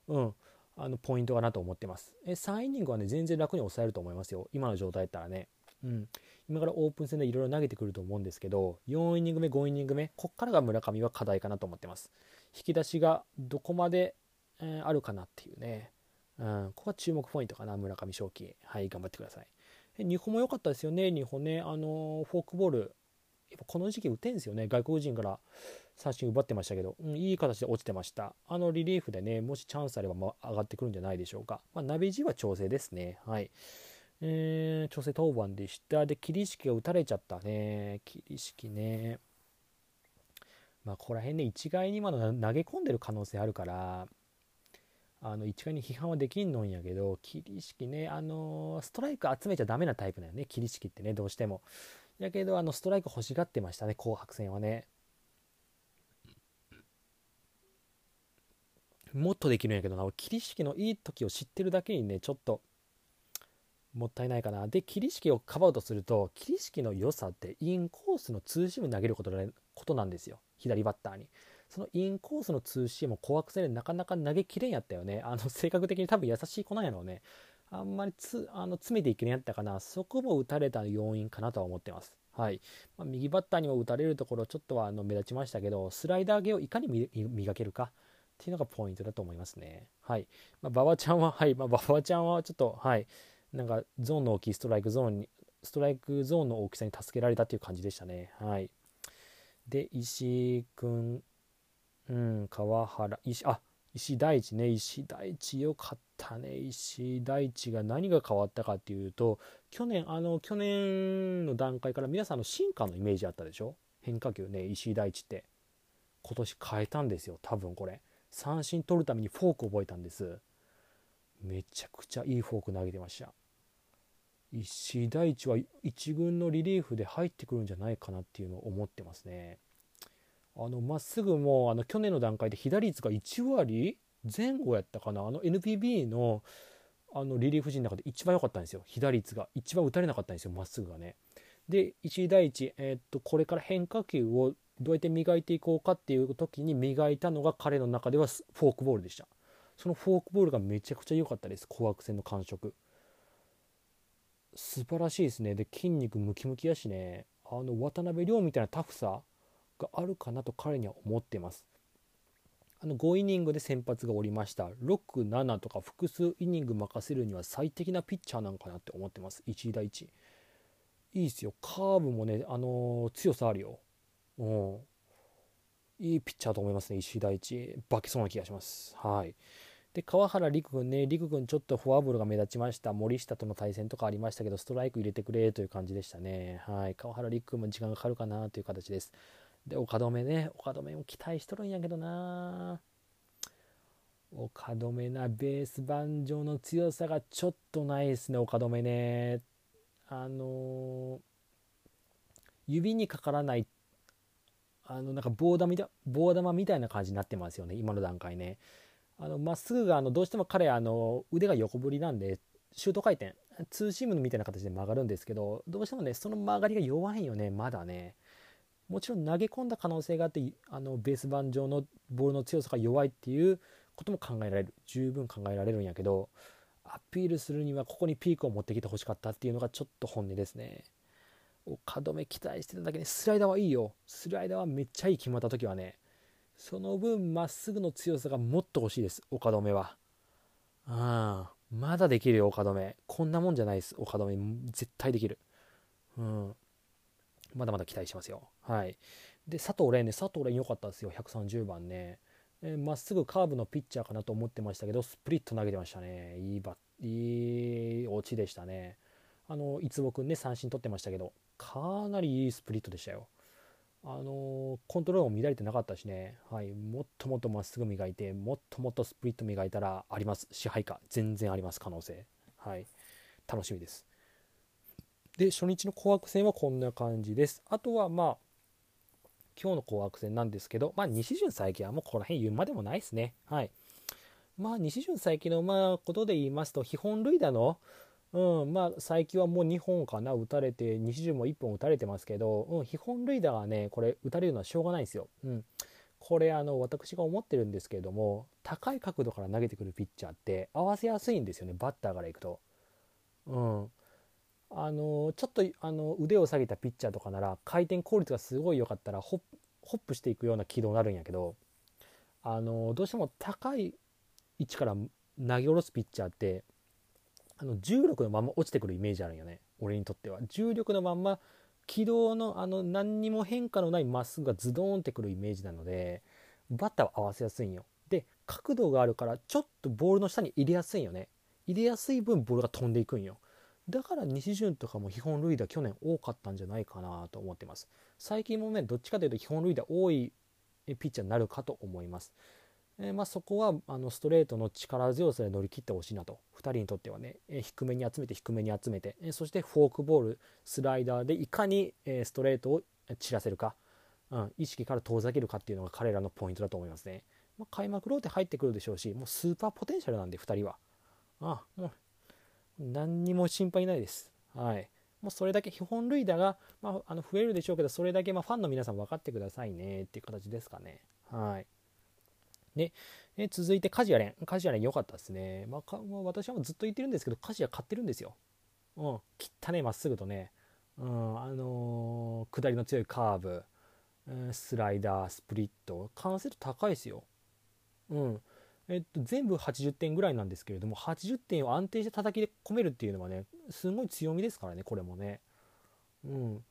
うん、あのポイントかなと思ってます。え3イニングはね全然楽に抑えると思いますよ。今の状態だったらね、うん、今からオープン戦でいろいろ投げてくると思うんですけど4イニング目5イニング目こっからが村上は課題かなと思ってます。引き出しがどこまで、えー、あるかなっていうねうん、ここは注目ポイントかな、村上正輝。はい、頑張ってください。日本も良かったですよね、日本ね。あのフォークボール、やっぱこの時期打てんですよね。外国人から三振奪ってましたけど、うん、いい形で落ちてました。あのリリーフでね、もしチャンスあれば、ま上がってくるんじゃないでしょうか。まあ、ナビジは調整ですね。はい。えー、調整当番でした。で、桐敷が打たれちゃったね。桐敷ね。まあ、ここら辺ね、一概に今の投げ込んでる可能性あるから、あの一概に批判はできんのんやけど桐敷ねあのストライク集めちゃダメなタイプだよね桐敷ってねどうしても。やけどあのストライク欲しがってましたね紅白戦はね。もっとできるんやけどな桐敷のいい時を知ってるだけにねちょっともったいないかな。で桐敷をかばうとすると桐敷の良さってインコースのツーシーム投げることことなんですよ。左バッターにそのインコースのツーシームを怖くせでなかなか投げきれんやったよね。あの、[LAUGHS] 性格的に多分優しい子なんやろうね。あんまりつあの詰めていけんやったかな。そこも打たれた要因かなとは思ってます。はい。まあ、右バッターにも打たれるところちょっとはあの目立ちましたけど、スライダー系をいかに磨けるかっていうのがポイントだと思いますね。はい。まあ、馬場ちゃんは、はい。まあ、馬場ちゃんはちょっと、はい。なんかゾーンの大きいストライクゾーンに、ストライクゾーンの大きさに助けられたっていう感じでしたね。はい。で、石井君うん、川原、石、あ、石大地ね、石大地よかったね。石大地が何が変わったかっていうと、去年、あの、去年の段階から皆さんの進化のイメージあったでしょ？変化球ね、石井大地って。今年変えたんですよ、多分これ。三振取るためにフォーク覚えたんです。めちゃくちゃいいフォーク投げてました。石井大地は1軍のリリーフで入ってくるんじゃないかなっていうのを思ってますね。あのまっすぐもあの去年の段階で被打率が1割前後やったかな。あの NPB のあのリリーフ陣の中で一番良かったんですよ。被打率が一番打たれなかったんですよまっすぐがね。で一第一、えー、っとこれから変化球をどうやって磨いていこうかっていう時に磨いたのが彼の中ではフォークボールでした。そのフォークボールがめちゃくちゃ良かったです。紅白戦の感触。素晴らしいですね。で筋肉ムキムキやしね。あの渡辺亮みたいなタフさがあるかなと彼には思ってます。あの5イニングで先発がおりました。6、7とか複数イニング任せるには最適なピッチャーなんかなって思ってます。1位第1いいっすよ。カーブもね、あのー、強さあるよ。うん。いいピッチャーと思いますね。石井大地化けそうな気がします。はい。で川原陸君ね陸君ちょっとフォアボールが目立ちました。森下との対戦とかありましたけどストライク入れてくれという感じでしたね。はい。川原陸君も時間がかかるかなという形です。で、岡留ね、岡留も期待しとるんやけどな。岡留なベース板上の強さがちょっとないですね、岡留ね。あのー、指にかからない、あの、なんか棒玉棒玉みたいな感じになってますよね、今の段階ね。あの、まっすぐが、あの、どうしても彼、あの、腕が横振りなんで、シュート回転、ツーシームみたいな形で曲がるんですけど、どうしてもね、その曲がりが弱いよね、まだね。もちろん投げ込んだ可能性があってあのベース板上のボールの強さが弱いっていうことも考えられる。十分考えられるんやけどアピールするにはここにピークを持ってきてほしかったっていうのがちょっと本音ですね。岡留期待してただけにスライダーはいいよ。スライダーはめっちゃいい決まった時はねその分まっすぐの強さがもっと欲しいです岡留はああまだできるよ岡留こんなもんじゃないです岡留絶対できるうんまだまだ期待しますよ。はい。で、佐藤蓮ね、佐藤蓮良かったですよ、130番ね。ま、えー、っすぐカーブのピッチャーかなと思ってましたけど、スプリット投げてましたね。いいバいい落ちでしたね。あの、いつぼくんね、三振取ってましたけど、かなりいいスプリットでしたよ。あのコントロールも乱れてなかったしね、はい、もっともっとまっすぐ磨いて、もっともっとスプリット磨いたらあります。支配下、全然あります、可能性。はい、楽しみです。で、初日の紅白戦はこんな感じです。あとは、まあ、今日の紅白戦なんですけど、まあ、西潤最近はもうここら辺言うまでもないですね。はい。まあ、西潤最近の、まあ、ことで言いますと、基本塁打の、うん、まあ最近はもう2本かな打たれて西潤も1本打たれてますけど、うん、基本塁打がねこれ打たれるのはしょうがないんですよ。うん、これあの私が思ってるんですけれども高い角度から投げてくるピッチャーって合わせやすいんですよねバッターからいくと。うん、あのちょっとあの腕を下げたピッチャーとかなら回転効率がすごい良かったらホップしていくような軌道になるんやけどあのどうしても高い位置から投げ下ろすピッチャーってあの重力のまま落ちてくるイメージあるよね。俺にとっては。重力のまんま軌道のあの何にも変化のないまっすぐがズドーンってくるイメージなのでバッターは合わせやすいんよ。で角度があるからちょっとボールの下に入れやすいよね。入れやすい分ボールが飛んでいくんよ。だから西潤とかも基本塁打去年多かったんじゃないかなと思ってます。最近もねどっちかというと基本塁打多いピッチャーになるかと思います。えー、まあ、そこはあのストレートの力強さで乗り切ってほしいなと。2人にとってはね、えー、低めに集めて低めに集めて、えー、そしてフォークボールスライダーでいかに、えストレートを散らせるか、うん、意識から遠ざけるかっていうのが彼らのポイントだと思いますね、まあ、開幕ローテ入ってくるでしょうしもうスーパーポテンシャルなんで2人は。あもう何にも心配ないです。はい。もうそれだけ基本塁打が、まあ、あの増えるでしょうけどそれだけまファンの皆さん分かってくださいねっていう形ですかね。はい。で、え続いてカジアレン。カジアレン良かったですね。まあ、かまあ、私はずっと言ってるんですけど、カジア買ってるんですよ。うん。切ったね、まっすぐとね。うん、あのー、下りの強いカーブ、うん、スライダー、スプリット、完成度高いですよ。うん。えっと、全部80点ぐらいなんですけれども、80点を安定して叩きで込めるっていうのはね、すごい強みですからね、これもね。うん。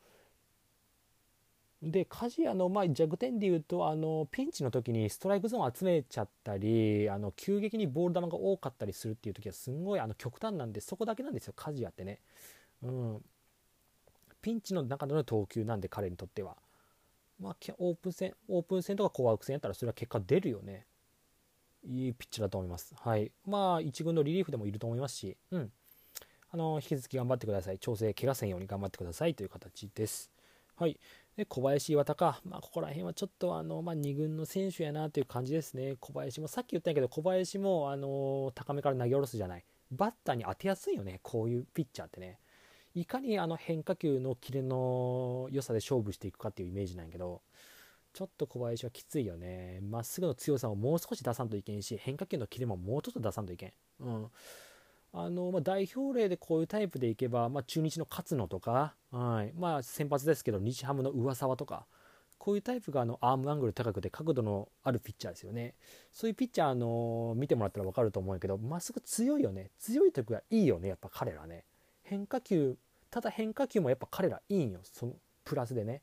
で鍛冶屋のまあ弱点で言うとあのピンチの時にストライクゾーンを集めちゃったりあの急激にボール球が多かったりするっていう時はすんごいあの極端なんでそこだけなんですよ鍛冶屋ってね、うん、ピンチの中での投球なんで彼にとっては、まあ、オープン戦オープン戦とか紅白戦やったらそれは結果出るよね。いいピッチだと思います。はい。まあ1軍のリリーフでもいると思いますし。うん。あの引き続き頑張ってください。調整怪我せんように頑張ってくださいという形です。はい。で小林岩田か、まあ、ここら辺はちょっとあの、まあ、2軍の選手やなという感じですね。小林もさっき言ったんやけど、小林もあの高めから投げ下ろすじゃない。バッターに当てやすいよね、こういうピッチャーってね。いかにあの変化球のキレの良さで勝負していくかっていうイメージなんやけど、ちょっと小林はきついよね。まっすぐの強さをもう少し出さんといけんし、変化球のキレももうちょっと出さんといけん。うん。あの、まあ、代表例でこういうタイプでいけば、まあ、中日の勝野とか、はい。まあ、先発ですけど日ハムの上沢とかこういうタイプがあのアームアングル高くて角度のあるピッチャーですよね。そういうピッチャーの見てもらったら分かると思うけどまっすぐ強いよね。強い時はいいよねやっぱ彼らね。変化球ただ変化球もやっぱ彼らいいんよ。そのプラスでね。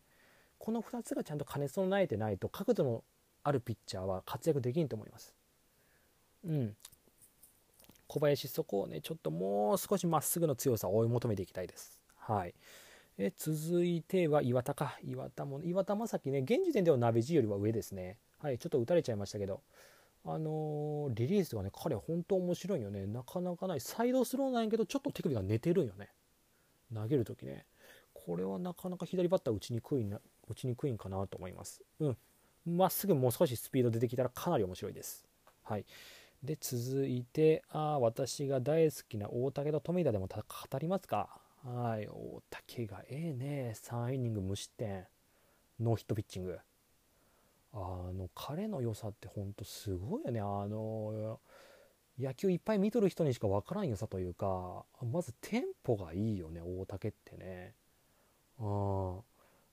この2つがちゃんと兼ね備えてないと角度のあるピッチャーは活躍できんと思います。うん。小林そこをねちょっともう少しまっすぐの強さを追い求めていきたいです。はい。え続いては岩田か。岩田も岩田正樹ね現時点では鍋地よりは上ですね。はいちょっと打たれちゃいましたけど。あのー、リリースがね彼本当面白いよね。なかなかない。サイドスローなんやけどちょっと手首が寝てるんよね。投げる時ね。これはなかなか左バッター打ちにくいな打ちにくいんかなと思います。うん。まっすぐもう少しスピード出てきたらかなり面白いです。はい。で続いてあ私が大好きな大竹と富田でも語りますか？はい大竹がええね。3イニング無失点。ノーヒットピッチング。あの彼の良さってほんとすごいよね。あの野球いっぱい見とる人にしか分からん良さというかまずテンポがいいよね大竹ってね。うん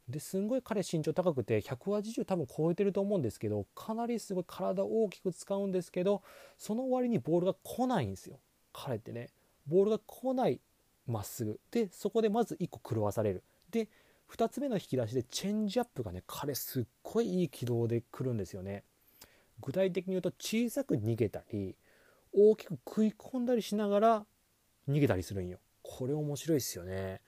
ですんごい彼身長高くて180多分超えてると思うんですけどかなりすごい体大きく使うんですけどその割にボールが来ないんですよ。彼ってね。ボールが来ないまっすぐ。でそこでまず1個狂わされる。で2つ目の引き出しでチェンジアップがね彼すっごいいい軌道で来るんですよね。具体的に言うと小さく逃げたり大きく食い込んだりしながら逃げたりするんよ。これ面白いっすよね。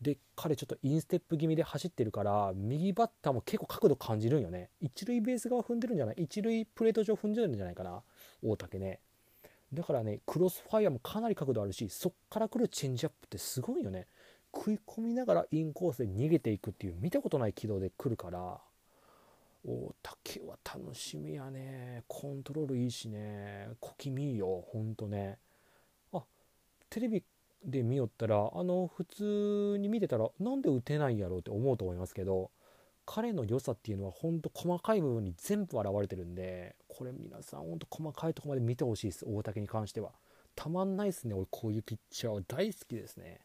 で彼ちょっとインステップ気味で走ってるから右バッターも結構角度感じるんよね。一塁ベース側踏んでるんじゃない？一塁プレート上踏んでるんじゃないかな？大竹ね。だからねクロスファイアもかなり角度あるしそっから来るチェンジアップってすごいよね。食い込みながらインコースで逃げていくっていう見たことない軌道で来るから大竹は楽しみやね。コントロールいいしね。小気味いいよほんとね。あテレビで見よったらあの普通に見てたらなんで打てないんやろうって思うと思いますけど彼の良さっていうのはほんと細かい部分に全部現れてるんでこれ皆さんほんと細かいとこまで見てほしいです大竹に関してはたまんないですね俺こういうピッチャーは大好きですね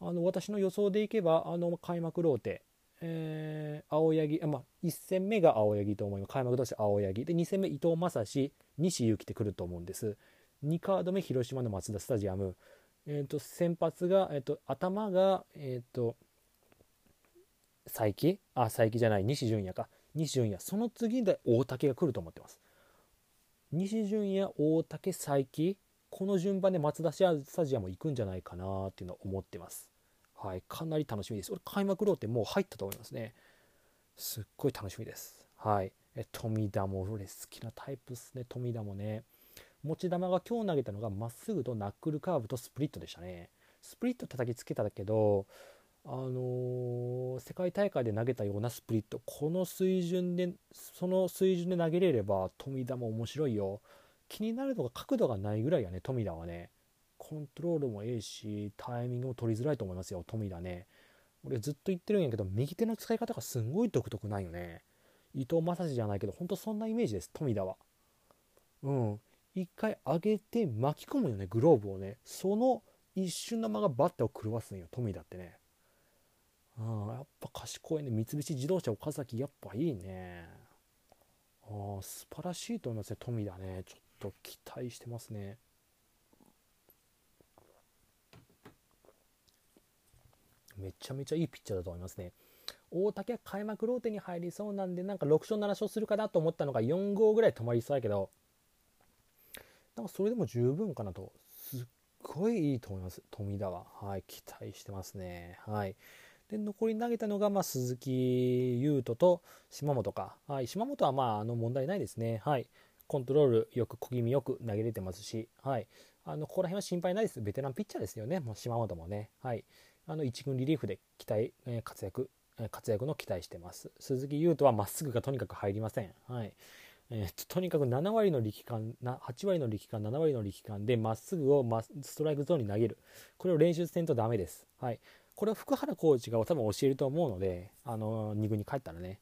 あの私の予想でいけばあの開幕ローテえー、青柳あ、まあ、1戦目が青柳と思います。開幕として青柳。で、2戦目伊藤将司、西勇輝ってくると思うんです。2カード目広島のマツダスタジアム。えーと、先発が、えーと、頭が、えーと、佐伯あ佐伯じゃない西純也か。西純也。その次で大竹が来ると思ってます。西純也大竹佐伯この順番で松田スタジアム行くんじゃないかなっていうのを思ってます。はいかなり楽しみです。俺開幕ローテもう入ったと思いますね。すっごい楽しみです。はい。え富田も俺好きなタイプですね。富田もね。持ち球が今日投げたのがまっすぐとナックルカーブとスプリットでしたね。スプリット叩きつけただけど、あのー、世界大会で投げたようなスプリット、この水準で、その水準で投げれれば、富田も面白いよ。気になるのが角度がないぐらいやね、富田はね。コントロールもええし、タイミングも取りづらいと思いますよ、富田ね。俺ずっと言ってるんやけど、右手の使い方がすんごい独特ないよね。伊藤正史じゃないけど、ほんとそんなイメージです、富田は。うん。一回上げて巻き込むよねグローブをね。その一瞬の間がバッターを狂わすんよ富田ってね。あやっぱ賢いね。三菱自動車岡崎やっぱいいね。あ素晴らしいと思いますね富田ね。ちょっと期待してますね。めちゃめちゃいいピッチャーだと思いますね。大竹は開幕ローテに入りそうなんでなんか6勝7勝するかなと思ったのが4号ぐらい止まりそうやけど。なんかそれでも十分かなと。すっごいいいと思います。富田は。はい。期待してますね。はい。で、残り投げたのが、まあ、鈴木優斗と島本か。はい。島本は、まあ、あの、問題ないですね。はい。コントロールよく、小気味よく投げれてますし、はい。あの、ここら辺は心配ないです。ベテランピッチャーですよね。もう島本もね。はい。あの、一軍リリーフで期待、え、活躍、え、活躍の期待してます。鈴木優斗はまっすぐがとにかく入りません。はい。えー、とにかく7割の力感な8割の力感7割の力感でまっすぐをストライクゾーンに投げる。これを練習せんとダメです、はい、これは福原コーチが多分教えると思うのであの2軍に帰ったらね。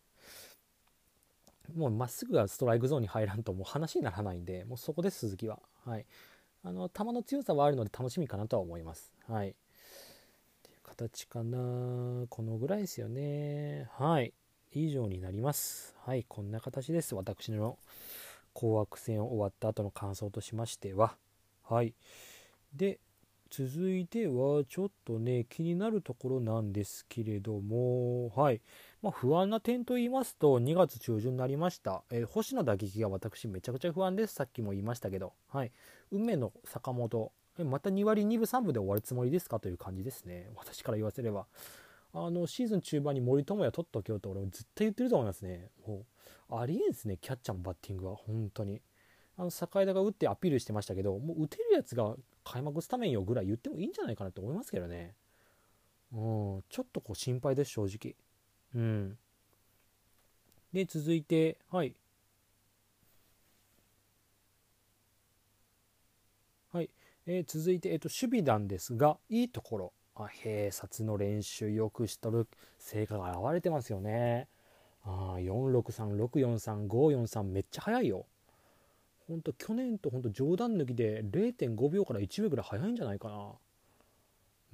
もうまっすぐがストライクゾーンに入らんともう話にならないんでもうそこです鈴木は、はい、あの球の強さはあるので楽しみかなとは思います、はい、っていう形かな。このぐらいですよね。はい。以上になります。はい、こんな形です。私の紅白戦を終わった後の感想としましては。はい。で、続いてはちょっとね、気になるところなんですけれども、はい。まあ、不安な点と言いますと、2月中旬になりました。えー、星の打撃が私めちゃくちゃ不安です。さっきも言いましたけど。はい。梅野、坂本、また2割2分3分で終わるつもりですか？という感じですね。私から言わせれば。あのシーズン中盤に森友哉取っとけよと俺もずっと言ってると思いますね。もうありえんですね、キャッチャーのバッティングは、本当に。あの坂枝が打ってアピールしてましたけど、もう打てるやつが開幕スタメンよぐらい言ってもいいんじゃないかなと思いますけどね。うん、ちょっとこう心配です、正直。うん。で、続いて、はい。はい。えー、続いて、えっ、ー、と、守備なんですが、いいところ。あ併殺の練習よくしとる成果が現れてますよね。あ463、643、543めっちゃ速いよ。ほんと去年とほんと冗談抜きで0.5秒から1秒ぐらい速いんじゃないかな。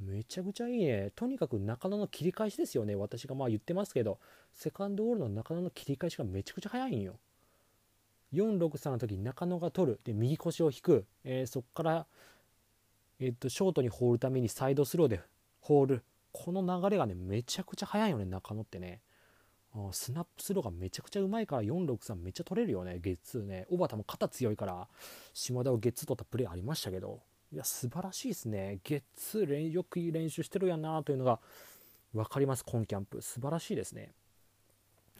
めちゃくちゃいいね。とにかく中野の切り返しですよね。私がまあ言ってますけど、セカンドゴールの中野の切り返しがめちゃくちゃ速いんよ。463の時中野が取る。で、右腰を引く。えー、そこから、え、っと、ショートに放るためにサイドスローで放る。この流れがねめちゃくちゃ速いよね中野ってね。スナップスローがめちゃくちゃうまいから463めっちゃ取れるよねゲッツーね。小幡も肩強いから島田をゲッツー取ったプレーありましたけど。いや素晴らしいですね。ゲッツーよく練習してるやなというのが分かります今キャンプ。素晴らしいですね。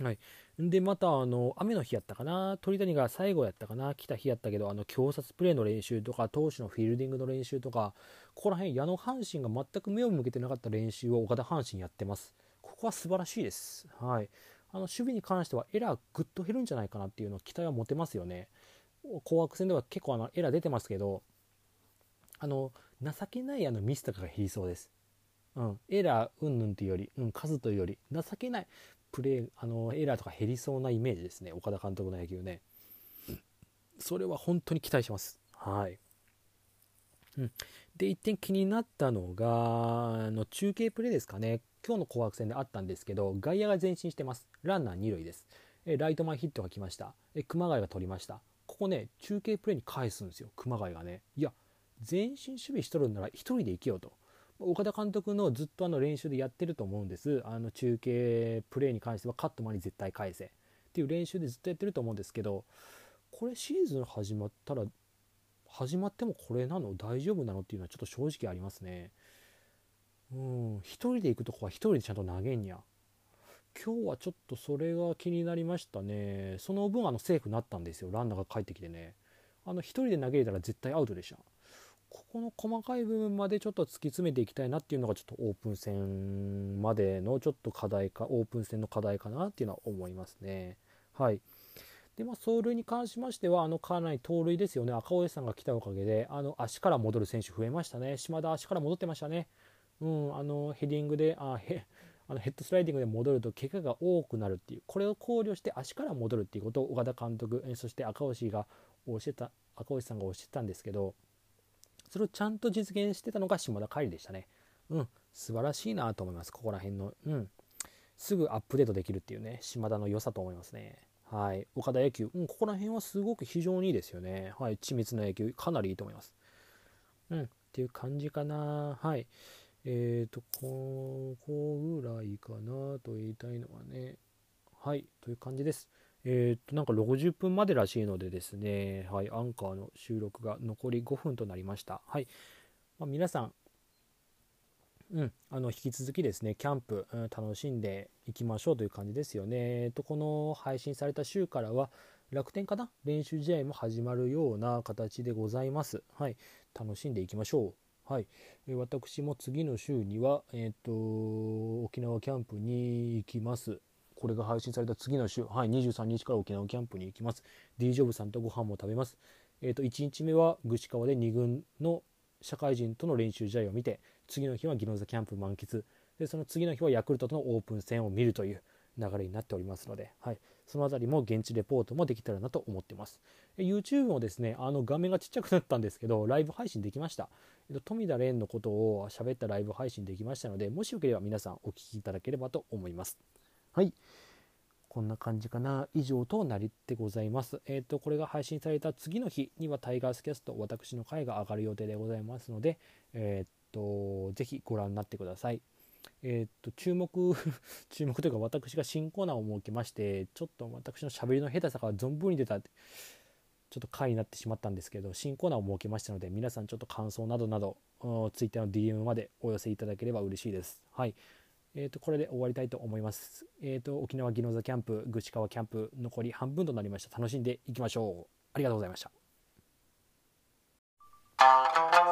はい。で、また、あの、雨の日やったかな、鳥谷が最後やったかな、来た日やったけど、あの、強殺プレーの練習とか、投手のフィールディングの練習とか、ここら辺、矢野阪神が全く目を向けてなかった練習を岡田阪神やってます。ここは素晴らしいです。はい。あの、守備に関してはエラーぐっと減るんじゃないかなっていうのを期待は持てますよね。紅白戦では結構あのエラー出てますけど、あの、情けないあのミスとかが減りそうです。うん、エラーうんぬんというより、うん、数というより情けないプレーあのエラーとか減りそうなイメージですね岡田監督の野球ねそれは本当に期待しますはい、うん、で一点気になったのがあの中継プレーですかね。今日の紅白戦であったんですけど外野が前進してます。ランナー2塁です。えライト前ヒットが来ました。え熊谷が取りました。ここね中継プレーに返すんですよ。熊谷がね。いや前進守備しとるんなら1人で行けよと。岡田監督のずっとあの練習でやってると思うんです。あの中継プレーに関してはカットマンに絶対返せ。っていう練習でずっとやってると思うんですけどこれシーズン始まったら始まってもこれなの？大丈夫なの？っていうのはちょっと正直ありますね。うん。1人で行くとこは1人でちゃんと投げんや今日はちょっとそれが気になりましたね。その分あのセーフになったんですよ。ランナーが帰ってきてね。あの1人で投げれたら絶対アウトでした。ここの細かい部分までちょっと突き詰めていきたいなっていうのがちょっとオープン戦までのちょっと課題かオープン戦の課題かなっていうのは思いますね。はい。でまあ走塁に関しましてはあのかなり盗塁ですよね赤尾さんが来たおかげであの足から戻る選手増えましたね島田足から戻ってましたねうんあのヘディングであへ [LAUGHS] あのヘッドスライディングで戻ると怪我が多くなるっていうこれを考慮して足から戻るっていうことを岡田監督そして赤星が教えた赤星さんが教えたんですけどそれをちゃんと実現してたのが下田海里でしたね。うん、素晴らしいなと思います。ここら辺の。うん。すぐアップデートできるっていうね、島田の良さと思いますね。はい。岡田野球、うん、ここら辺はすごく非常にいいですよね。はい。緻密な野球、かなりいいと思います。うん。っていう感じかな。はい。えっ、ー、と、ここぐらいかなと言いたいのはね。はい。という感じです。えー、っと、なんか60分までらしいのでですね、はい、アンカーの収録が残り5分となりました。はい。まあ、皆さん、うん、あの引き続きですね、キャンプ、うん、楽しんでいきましょうという感じですよね。えっと、この配信された週からは、楽天かな？練習試合も始まるような形でございます。はい。楽しんでいきましょう。はい。私も次の週には、えっ、と、沖縄キャンプに行きます。これが配信された次の週、はい、23日から沖縄キャンプに行きます。D ジョブさんとご飯も食べます。えっ、ー、と、1日目は具志川で2軍の社会人との練習試合を見て、次の日はギノザキャンプ満喫。で、その次の日はヤクルトとのオープン戦を見るという流れになっておりますので、はい、そのあたりも現地レポートもできたらなと思ってます。YouTube もですね、あの画面がちっちゃくなったんですけど、ライブ配信できました。えっと、富田蓮のことを喋ったライブ配信できましたので、もしよければ皆さんお聴きいただければと思います。はい。こんな感じかな。以上となりってございます。えっ、ー、と、これが配信された次の日にはタイガースキャスト、私の回が上がる予定でございますので、えっ、ー、と、ぜひご覧になってください。えっ、と、注目 [LAUGHS] 注目というか私が新コーナーを設けまして、ちょっと私のしゃべりの下手さが存分に出た、ちょっと回になってしまったんですけど、新コーナーを設けましたので、皆さんちょっと感想などなど、Twitter の DM までお寄せいただければ嬉しいです。はい。えー、とこれで終わりたいと思います。えー、と沖縄ギノザキャンプ、愚痴川キャンプ、残り半分となりました。楽しんでいきましょう。ありがとうございました。